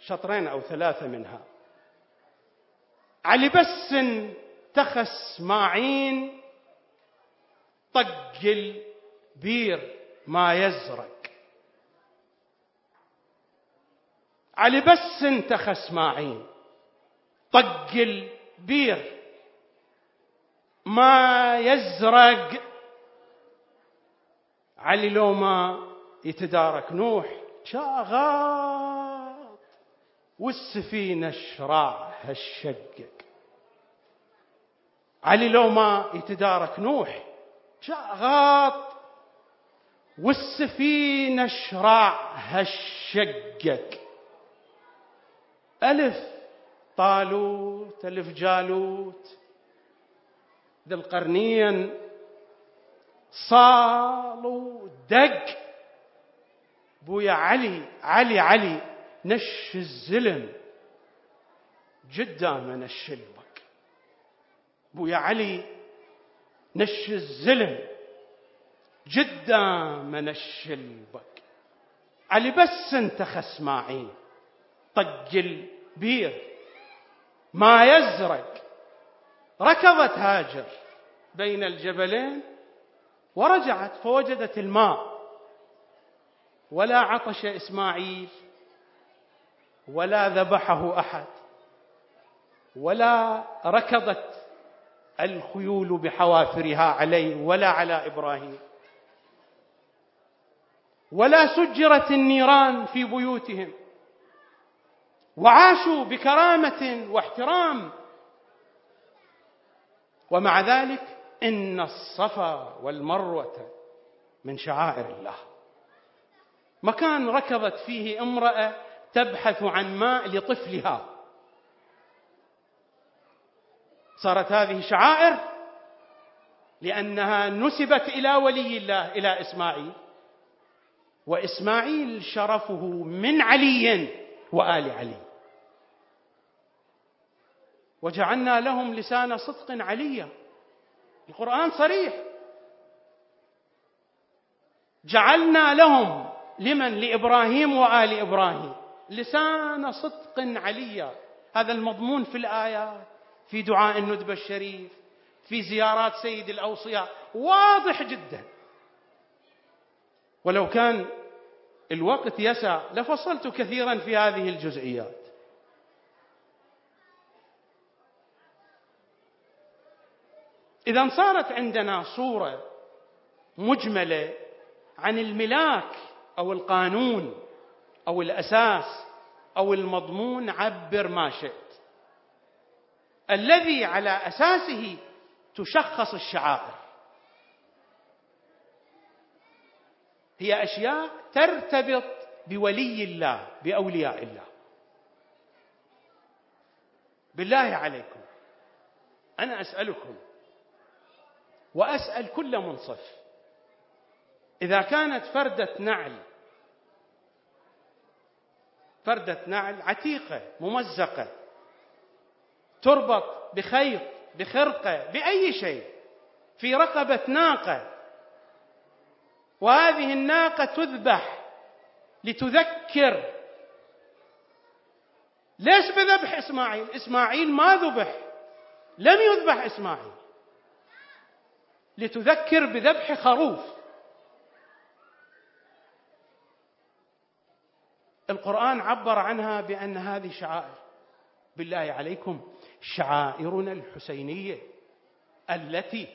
شطرين أو ثلاثة منها. علي بس تخس ماعين طق البير ما يزرق. علي بس تخس ماعين طق البير ما يزرق. علي لو ما يتدارك نوح شاغاط والسفينة شراع هالشقق علي لو ما يتدارك نوح شاغاط والسفينة شراع هالشقق ألف طالوت ألف جالوت. ذي القرنين صالوا دق. بويا علي علي علي نش الزلم. جدا من الشلبك بويا علي نش الزلم. جدا من الشلبك علي بس انت خسماعين. طق البير. ما يزرق. ركضت هاجر بين الجبلين ورجعت فوجدت الماء. ولا عطش إسماعيل. ولا ذبحه أحد. ولا ركضت الخيول بحوافرها عليه ولا على إبراهيم. ولا سجرت النيران في بيوتهم. وعاشوا بكرامة واحترام. ومع ذلك إن الصفا والمروة من شعائر الله. مكان ركضت فيه امرأة تبحث عن ماء لطفلها. صارت هذه شعائر لأنها نسبت إلى ولي الله إلى إسماعيل. وإسماعيل شرفه من علي وآل علي. وجعلنا لهم لسان صدق عليا القرآن صريح. جعلنا لهم لمن؟ لإبراهيم وآل إبراهيم. لسان صدق عليا هذا المضمون في الآيات. في دعاء الندبه الشريف في زيارات سيد الأوصياء واضح جدا. ولو كان الوقت يسع لفصلت كثيرا في هذه الجزئيات. اذا صارت عندنا صورة مجملة عن الملاك أو القانون أو الأساس أو المضمون عبر ما شئت الذي على أساسه تشخص الشعائر. هي أشياء ترتبط بولي الله بأولياء الله. بالله عليكم. أنا أسألكم وأسأل كل منصف. إذا كانت فردة نعل فردة نعل عتيقة ممزقة تربط بخيط بخرقة بأي شيء في رقبة ناقة. وهذه الناقة تذبح لتذكر. ليش بذبح إسماعيل؟ إسماعيل ما ذبح لم يذبح إسماعيل. لتذكر بذبح خروف. القرآن عبر عنها بأن هذه شعائر. بالله عليكم شعائرنا الحسينية التي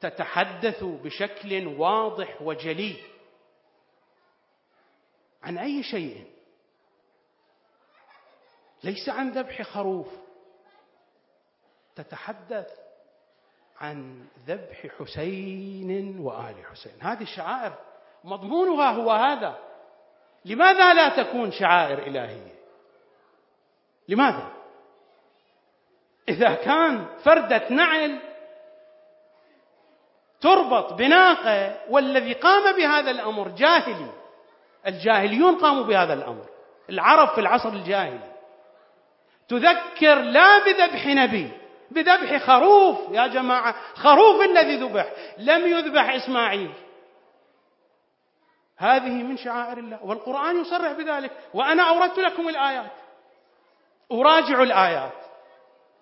تتحدث بشكل واضح وجلي عن أي شيء. ليس عن ذبح خروف. تتحدث عن ذبح حسين وآل حسين. هذه الشعائر مضمونها هو هذا. لماذا لا تكون شعائر إلهية؟ لماذا؟ إذا كان فردة نعل تربط بناقة والذي قام بهذا الأمر جاهلي. الجاهليون قاموا بهذا الأمر. العرب في العصر الجاهلي. تذكر لا بذبح نبي بذبح خروف. يا جماعة خروف الذي ذبح. لم يذبح إسماعيل. هذه من شعائر الله. والقرآن يصرح بذلك. وأنا أوردت لكم الآيات. أراجع الآيات.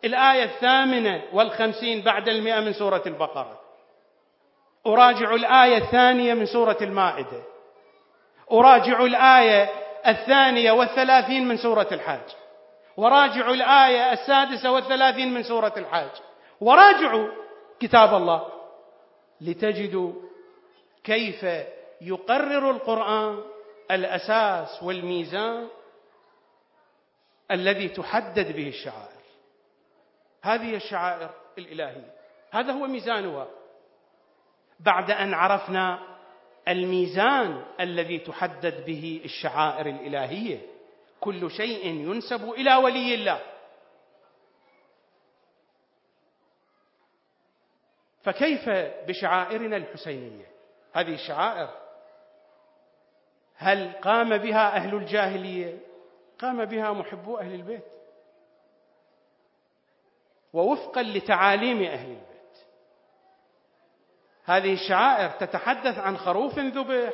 الآية الثامنة والخمسين بعد المئة من سورة البقرة. أراجع الآية الثانية من سورة المائدة. أراجع الآية الثانية والثلاثين من سورة الحج وراجعوا الآية السادسة والثلاثين من سورة الحاج. وراجعوا كتاب الله لتجدوا كيف يقرر القرآن الأساس والميزان الذي تحدد به الشعائر. هذه الشعائر الإلهية. هذا هو ميزانها. بعد أن عرفنا الميزان الذي تحدد به الشعائر الإلهية كل شيء ينسب إلى ولي الله. فكيف بشعائرنا الحسينية؟ هذه الشعائر هل قام بها أهل الجاهلية؟ قام بها محبو أهل البيت. ووفقا لتعاليم أهل البيت. هذه الشعائر تتحدث عن خروف ذبح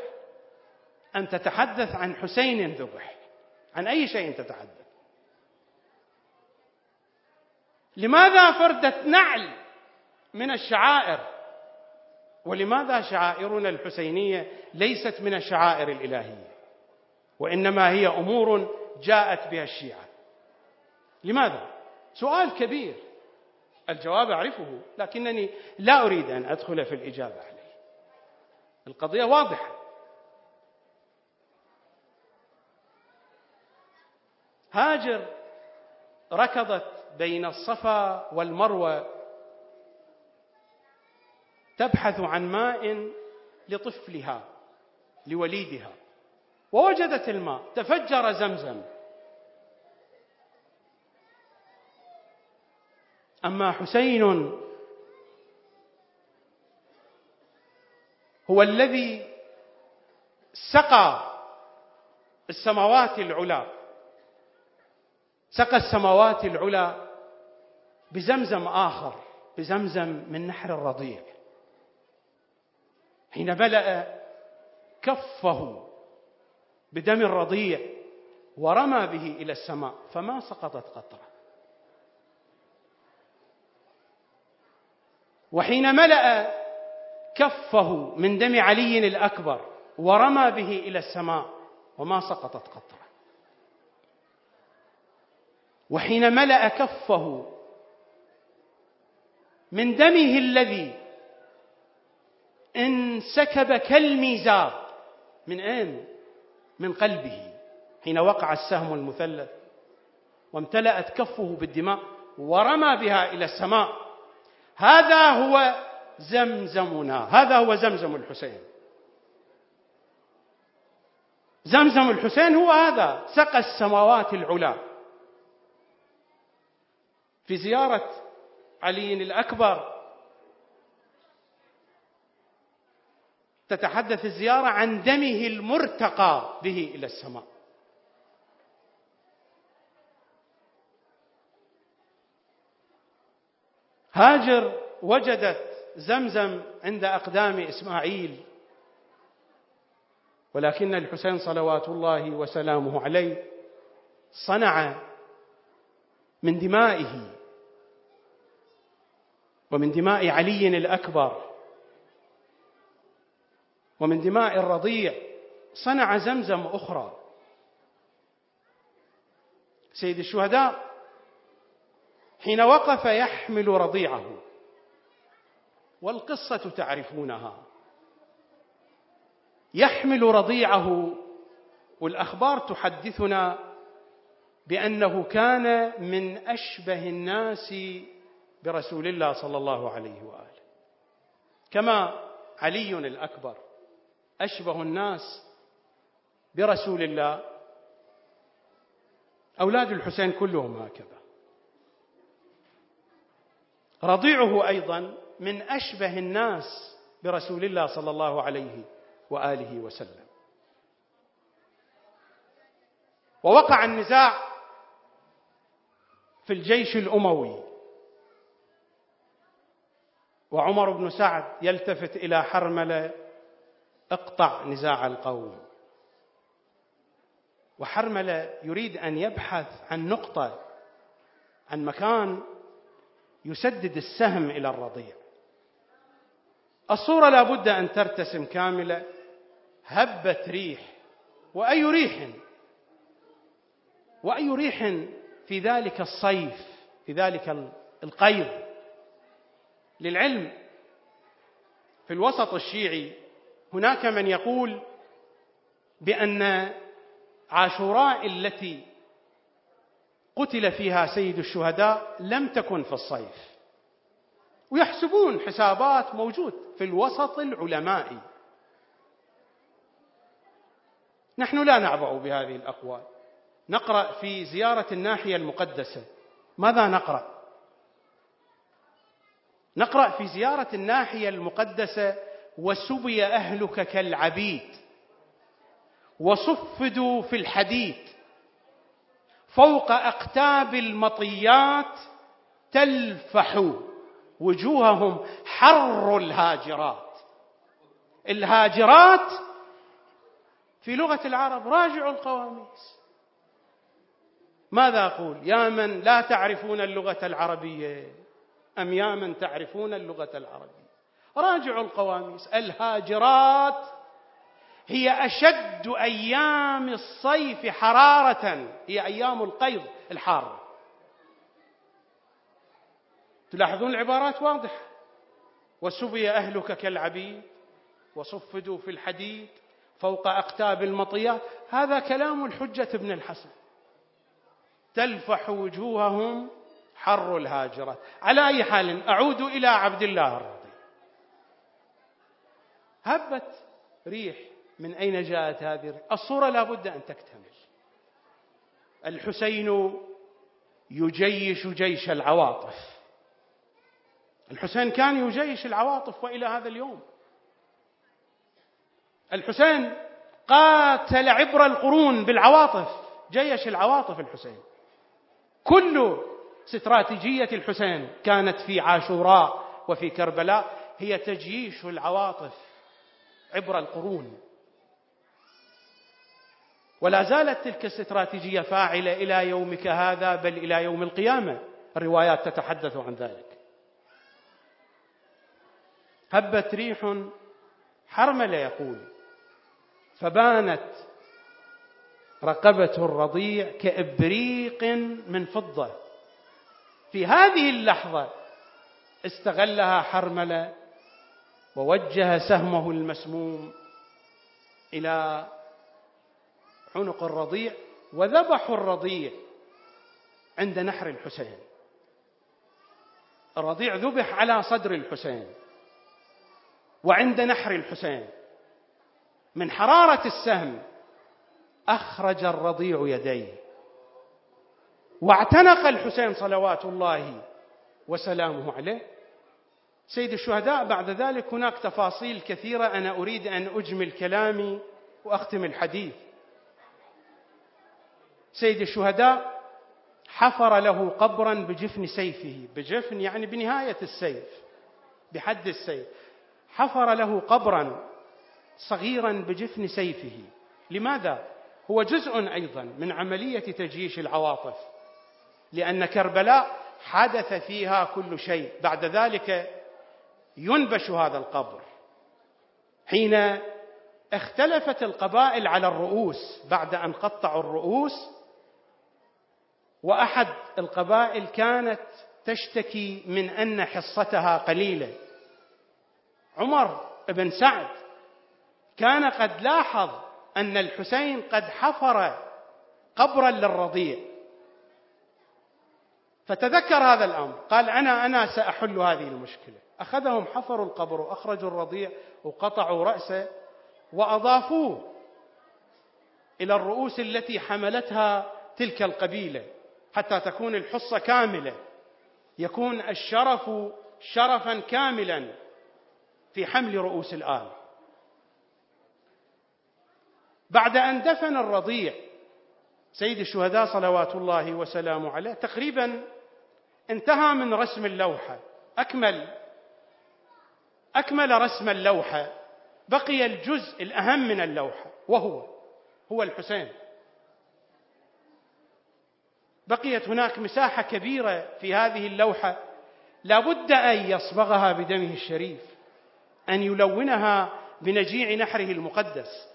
أم تتحدث عن حسين ذبح عن أي شيء تتحدث. لماذا فردت نعل من الشعائر؟ ولماذا شعائرنا الحسينية ليست من الشعائر الإلهية؟ وإنما هي أمور جاءت بها الشيعة. لماذا؟ سؤال كبير. الجواب أعرفه لكنني لا أريد أن أدخل في الإجابة عليه. القضية واضحة. هاجر ركضت بين الصفا والمروة تبحث عن ماء لطفلها لوليدها ووجدت الماء تفجر زمزم. أما حسين هو الذي سقى السماوات العلى سقى السماوات العلى بزمزم آخر بزمزم من نحر الرضيع. حين ملأ كفه بدم الرضيع ورمى به إلى السماء فما سقطت قطرة. وحين ملأ كفه من دم علي الأكبر ورمى به إلى السماء وما سقطت قطرة وحين ملأ كفه من دمه الذي انسكب كالميزاب من أين؟ من قلبه حين وقع السهم المثلث وامتلأت كفه بالدماء ورمى بها إلى السماء هذا هو زمزمنا. هذا هو زمزم الحسين. زمزم الحسين هو هذا سقى السماوات العلى في زيارة علي الأكبر تتحدث الزيارة عن دمه المرتقى به إلى السماء. هاجر وجدت زمزم عند أقدام إسماعيل. ولكن الحسين صلوات الله وسلامه عليه صنع من دمائه ومن دماء علي الأكبر ومن دماء الرضيع صنع زمزم أخرى. سيد الشهداء حين وقف يحمل رضيعه. والقصة تعرفونها. يحمل رضيعه والأخبار تحدثنا بأنه كان من أشبه الناس برسول الله صلى الله عليه وآله. كما علي الأكبر أشبه الناس برسول الله. أولاد الحسين كلهم هكذا. رضيعه أيضا من أشبه الناس برسول الله صلى الله عليه وآله وسلم. ووقع النزاع في الجيش الأموي. وعمر بن سعد يلتفت إلى حرملة اقطع نزاع القوم. وحرملة يريد أن يبحث عن نقطة عن مكان يسدد السهم إلى الرضيع. الصورة لا بد أن ترتسم كاملة. هبت ريح. وأي ريح؟ وأي ريح في ذلك الصيف في ذلك القيض؟ للعلم في الوسط الشيعي هناك من يقول بأن عاشوراء التي قتل فيها سيد الشهداء لم تكن في الصيف. ويحسبون حسابات موجود في الوسط العلمائي. نحن لا نعبأ بهذه الأقوال. نقرأ في زيارة الناحية المقدسة. ماذا نقرأ؟ نقرأ في زيارة الناحية المقدسة وسبي أهلك كالعبيد. وصفدوا في الحديد. فوق أقتاب المطيات تلفح وجوههم حر الهاجرات. الهاجرات في لغة العرب راجعوا القواميس. ماذا أقول؟ يا من لا تعرفون اللغة العربية. أم يا من تعرفون اللغة العربية؟ راجعوا القواميس. الهاجرات هي أشد أيام الصيف حرارة هي أيام القيض الحارة تلاحظون العبارات واضحة وسبي أهلك كالعبيد وصفدوا في الحديد فوق أقتاب المطيات هذا كلام الحجة ابن الحسن. تلفح وجوههم حر الهاجرة. على أي حال أعود إلى عبد الله الرضي. هبت ريح من أين جاءت هذه الصورة لا بد أن تكتمل. الحسين يجيش جيش العواطف. الحسين كان يجيش العواطف وإلى هذا اليوم. الحسين قاتل عبر القرون بالعواطف. جيش العواطف الحسين. كل استراتيجية الحسين كانت في عاشوراء وفي كربلاء. هي تجييش العواطف عبر القرون. ولا زالت تلك الاستراتيجيه فاعلة إلى يومك هذا بل إلى يوم القيامة. الروايات تتحدث عن ذلك. هبت ريح حرمل يقول فبانت رقبة الرضيع كإبريق من فضة. في هذه اللحظة استغلها حرملة ووجه سهمه المسموم إلى عنق الرضيع وذبحوا الرضيع عند نحر الحسين. الرضيع ذبح على صدر الحسين وعند نحر الحسين. من حرارة السهم أخرج الرضيع يديه. واعتنق الحسين صلوات الله وسلامه عليه. سيد الشهداء بعد ذلك هناك تفاصيل كثيرة. أنا أريد أن أجمل كلامي وأختم الحديث. سيد الشهداء حفر له قبرا بجفن سيفه. بجفن يعني بنهاية السيف بحد السيف. حفر له قبرا صغيرا بجفن سيفه. لماذا؟ هو جزء أيضا من عملية تجيش العواطف لأن كربلاء حدث فيها كل شيء. بعد ذلك ينبش هذا القبر. حين اختلفت القبائل على الرؤوس بعد أن قطعوا الرؤوس وأحد القبائل كانت تشتكي من أن حصتها قليلة. عمر بن سعد كان قد لاحظ أن الحسين قد حفر قبرا للرضيع. فتذكر هذا الأمر قال أنا أنا سأحل هذه المشكلة. أخذهم حفروا القبر وأخرجوا الرضيع وقطعوا رأسه وأضافوه إلى الرؤوس التي حملتها تلك القبيلة. حتى تكون الحصة كاملة. يكون الشرف شرفا كاملا في حمل رؤوس الآل. بعد أن دفن الرضيع سيد الشهداء صلوات الله وسلامه عليه تقريبا انتهى من رسم اللوحة. أكمل أكمل رسم اللوحة. بقي الجزء الأهم من اللوحة وهو هو الحسين. بقيت هناك مساحة كبيرة في هذه اللوحة. لابد أن يصبغها بدمه الشريف أن يلونها بنجيع نحره المقدس.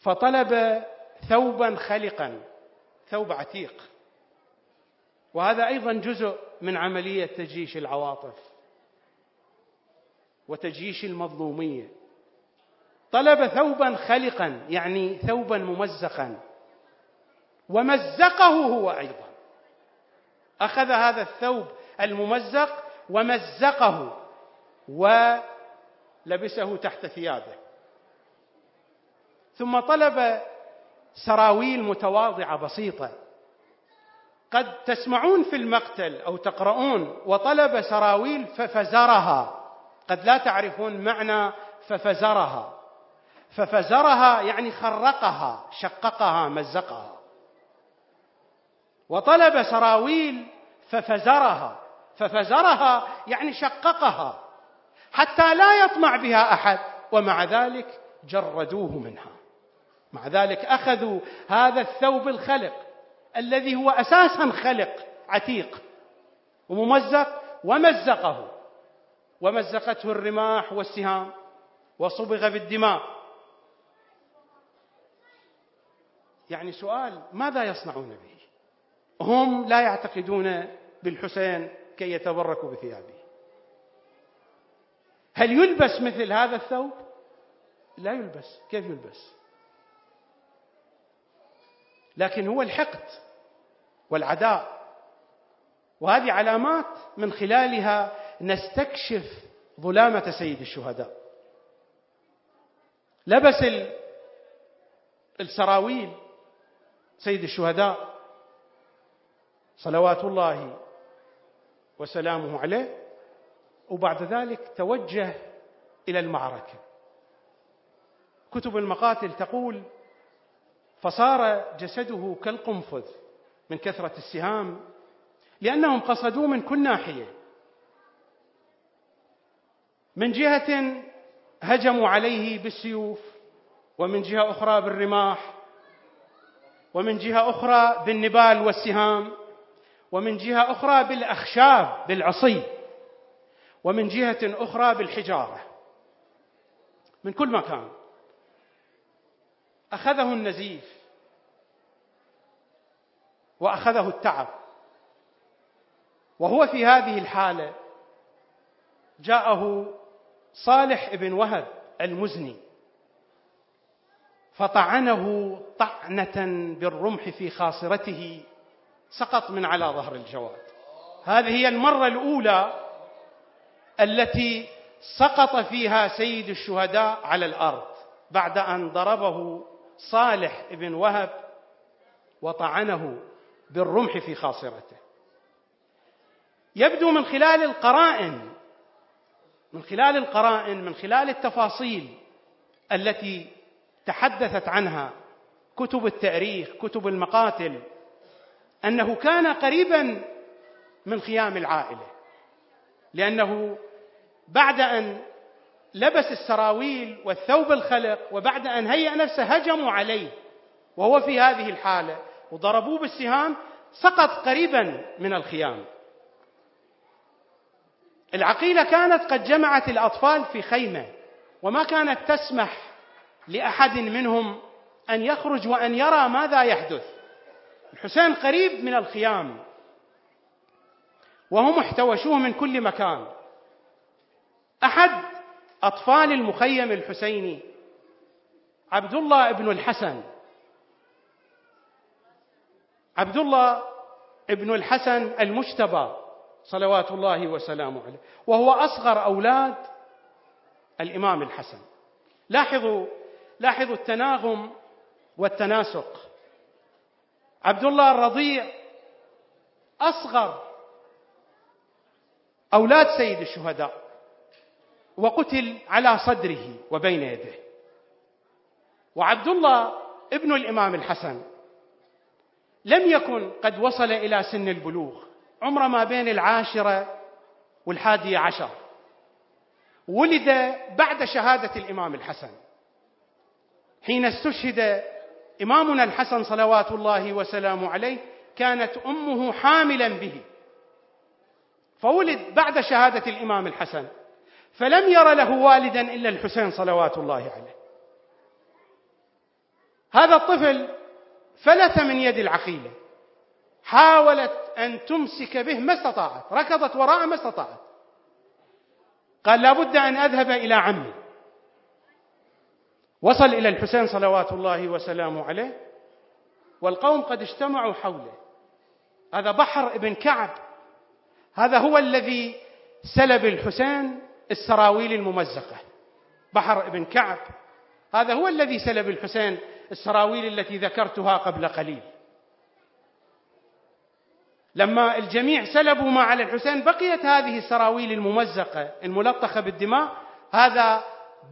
فطلب ثوبا خلقا ثوب عتيق. وهذا أيضا جزء من عملية تجيش العواطف وتجيش المظلومية. طلب ثوبا خلقا يعني ثوبا ممزقا. ومزقه هو أيضا. أخذ هذا الثوب الممزق ومزقه ولبسه تحت ثيابه. ثم طلب سراويل متواضعة بسيطة. قد تسمعون في المقتل أو تقرؤون وطلب سراويل ففزرها. قد لا تعرفون معنى ففزرها. ففزرها يعني خرقها شققها مزقها. وطلب سراويل ففزرها. ففزرها يعني شققها. حتى لا يطمع بها أحد. ومع ذلك جردوه منها. مع ذلك أخذوا هذا الثوب الخلق الذي هو أساسا خلق عتيق. وممزق ومزقه. ومزقته الرماح والسهام وصبغ بالدماء. يعني سؤال ماذا يصنعون به؟ هم لا يعتقدون بالحسين كي يتبركوا بثيابه. هل يلبس مثل هذا الثوب؟ لا يلبس. كيف يلبس؟ لكن هو الحقد والعداء. وهذه علامات من خلالها نستكشف ظلامة سيد الشهداء. لبس السراويل سيد الشهداء صلوات الله وسلامه عليه وبعد ذلك توجه إلى المعركة. كتب المقاتل تقول فصار جسده كالقنفذ من كثرة السهام لأنهم قصدوه من كل ناحية. من جهة هجموا عليه بالسيوف ومن جهة أخرى بالرماح ومن جهة أخرى بالنبال والسهام ومن جهة أخرى بالأخشاب بالعصي ومن جهة أخرى بالحجارة. من كل مكان. أخذه النزيف وأخذه التعب. وهو في هذه الحالة جاءه صالح بن وهب المزني. فطعنه طعنة بالرمح في خاصرته سقط من على ظهر الجواد. هذه هي المرة الأولى التي سقط فيها سيد الشهداء على الأرض بعد أن ضربه صالح بن وهب وطعنه بالرمح في خاصرته. يبدو من خلال القرائن من خلال القرائن من خلال التفاصيل التي تحدثت عنها كتب التاريخ كتب المقاتل أنه كان قريبا من خيام العائلة لأنه بعد أن لبس السراويل والثوب الخلق وبعد أن هيأ نفسه هجموا عليه وهو في هذه الحالة وضربوه بالسهام سقط قريبا من الخيام. العقيلة كانت قد جمعت الأطفال في خيمة وما كانت تسمح لأحد منهم أن يخرج وأن يرى ماذا يحدث. الحسين قريب من الخيام. وهم احتوشوه من كل مكان. أحد أطفال المخيم الحسيني عبد الله بن الحسن. عبد الله ابن الحسن المجتبى صلوات الله وسلامه عليه. وهو أصغر أولاد الإمام الحسن. لاحظوا لاحظوا التناغم والتناسق. عبد الله الرضيع أصغر أولاد سيد الشهداء وقتل على صدره وبين يديه وعبد الله ابن الإمام الحسن لم يكن قد وصل إلى سن البلوغ عمره ما بين العاشرة والحادية عشر. ولد بعد شهادة الإمام الحسن. حين استشهد إمامنا الحسن صلوات الله وسلامه عليه كانت أمه حاملا به. فولد بعد شهادة الإمام الحسن. فلم ير له والدا إلا الحسين صلوات الله عليه. هذا الطفل فلت من يد العقيلة. حاولت أن تمسك به ما استطاعت. ركضت وراءه ما استطاعت. قال لا بد أن أذهب إلى عمي. وصل إلى الحسين صلوات الله وسلامه عليه والقوم قد اجتمعوا حوله. هذا بحر ابن كعب. هذا هو الذي سلب الحسين السراويل الممزقة. بحر ابن كعب. هذا هو الذي سلب الحسين السراويل التي ذكرتها قبل قليل. لما الجميع سلبوا ما على الحسين بقيت هذه السراويل الممزقة الملطخة بالدماء هذا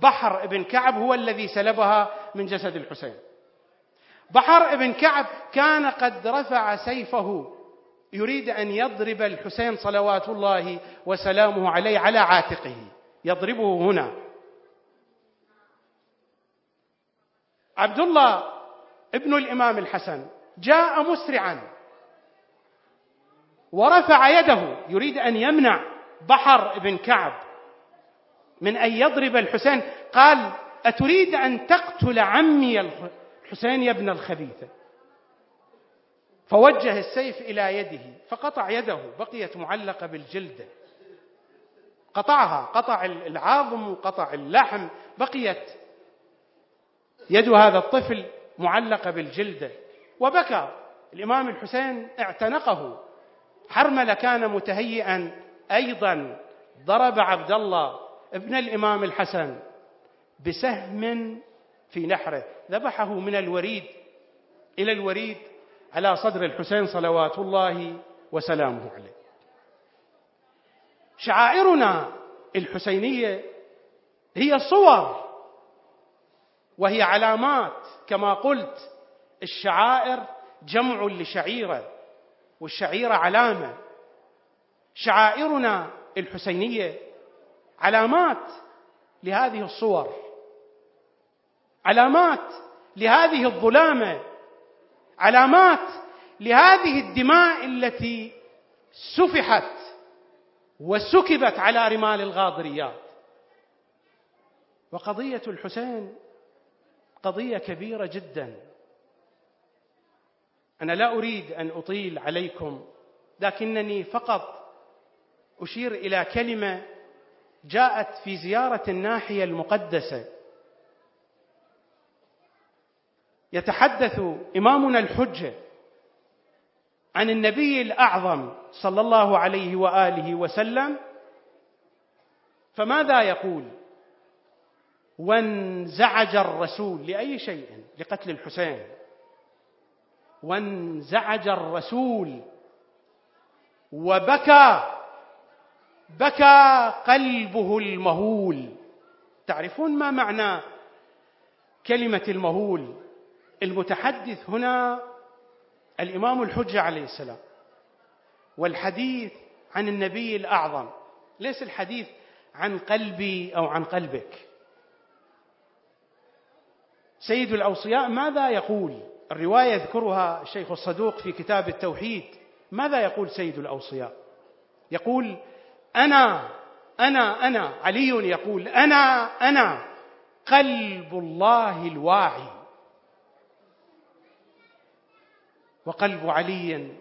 بحر ابن كعب هو الذي سلبها من جسد الحسين. بحر ابن كعب كان قد رفع سيفه يريد أن يضرب الحسين صلوات الله وسلامه عليه على عاتقه. يضربه هنا. عبد الله ابن الإمام الحسن جاء مسرعا ورفع يده يريد أن يمنع بحر ابن كعب. من أن يضرب الحسين. قال أتريد أن تقتل عمي الحسين يا ابن الخبيثة. فوجه السيف إلى يده فقطع يده بقيت معلقة بالجلدة. قطعها قطع العظم وقطع اللحم بقيت يد هذا الطفل معلقة بالجلدة. وبكى. الإمام الحسين اعتنقه. حرمله كان متهيئا. أيضا ضرب عبد الله. ابن الإمام الحسن بسهم في نحره ذبحه من الوريد إلى الوريد على صدر الحسين صلوات الله وسلامه عليه. شعائرنا الحسينية هي صور وهي علامات كما قلت الشعائر جمع لشعيرة والشعيره علامة. شعائرنا الحسينية علامات لهذه الصور. علامات لهذه الظلامة. علامات لهذه الدماء التي سفحت وسكبت على رمال الغاضريات. وقضية الحسين قضية كبيرة جدا. أنا لا أريد أن أطيل عليكم لكنني فقط أشير إلى كلمة جاءت في زيارة الناحية المقدسة. يتحدث إمامنا الحجة عن النبي الأعظم صلى الله عليه وآله وسلم فماذا يقول؟ وانزعج الرسول لأي شيء؟ لقتل الحسين. وانزعج الرسول وبكى بكى قلبه المهول. تعرفون ما معنى كلمة المهول؟ المتحدث هنا الإمام الحجة عليه السلام والحديث عن النبي الأعظم. ليس الحديث عن قلبي أو عن قلبك. سيد الأوصياء ماذا يقول؟ الرواية يذكرها الشيخ الصدوق في كتاب التوحيد. ماذا يقول سيد الأوصياء؟ يقول أنا أنا أنا. علي يقول أنا أنا. قلب الله الواعي. وقلب علي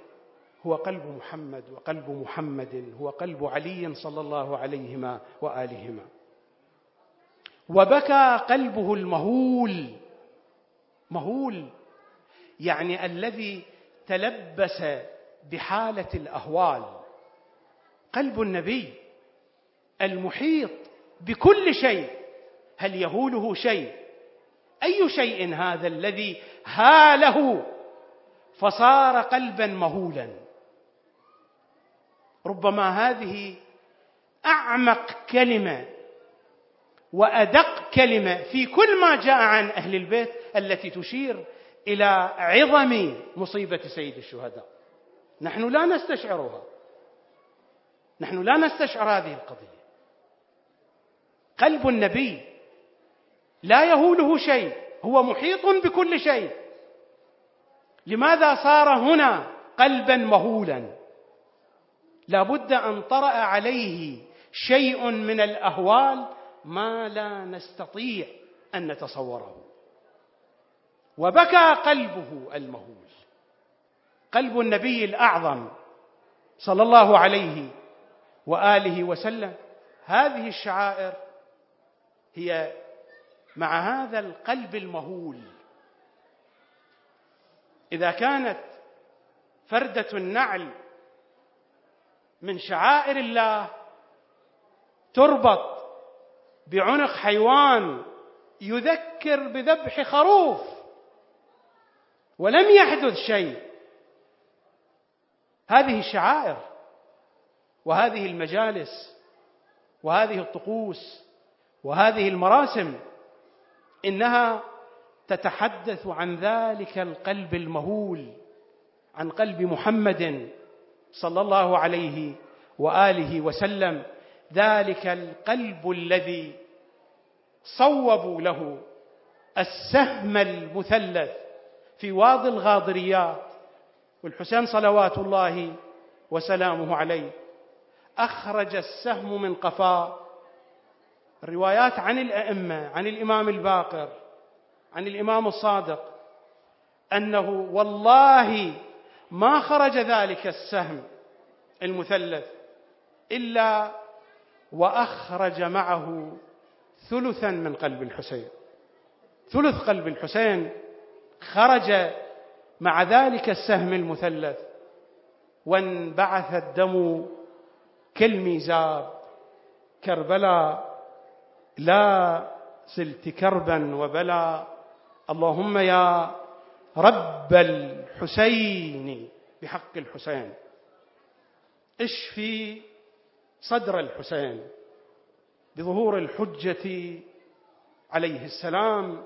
هو قلب محمد وقلب محمد هو قلب علي صلى الله عليهما وآلهما. وبكى قلبه المهول. مهول. يعني الذي تلبس بحالة الأهوال. قلب النبي المحيط بكل شيء. هل يهوله شيء؟ أي شيء هذا الذي هاله فصار قلبا مهولا؟ ربما هذه أعمق كلمة وأدق كلمة في كل ما جاء عن أهل البيت التي تشير إلى عظم مصيبة سيد الشهداء. نحن لا نستشعرها. نحن لا نستشعر هذه القضية. قلب النبي لا يهوله شيء هو محيط بكل شيء. لماذا صار هنا قلبا مهولا؟ لابد أن طرأ عليه شيء من الأهوال ما لا نستطيع أن نتصوره. وبكى قلبه المهول. قلب النبي الأعظم صلى الله عليه وآله وسلم. هذه الشعائر هي مع هذا القلب المهول. إذا كانت فردة النعل من شعائر الله تربط بعنق حيوان يذكر بذبح خروف ولم يحدث شيء هذه الشعائر وهذه المجالس وهذه الطقوس وهذه المراسم إنها تتحدث عن ذلك القلب المهول عن قلب محمد صلى الله عليه وآله وسلم. ذلك القلب الذي صوبوا له السهم المثلث في واضي الغاضريات والحسين صلوات الله وسلامه عليه. أخرج السهم من قفاه الروايات عن الأئمة عن الإمام الباقر عن الإمام الصادق أنه والله ما خرج ذلك السهم المثلث إلا وأخرج معه ثلثا من قلب الحسين. ثلث قلب الحسين خرج مع ذلك السهم المثلث وانبعث الدم كالميزاب كربلاء لا سلت كربا وبلا اللهم يا رب الحسين بحق الحسين. اشفي صدر الحسين؟ بظهور الحجة عليه السلام.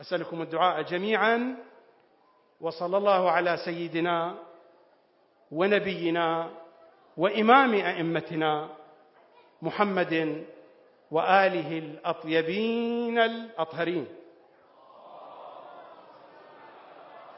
أسألكم الدعاء جميعا. وصلى الله على سيدنا ونبينا وإمام أئمتنا محمد وآله الأطيبين الأطهرين.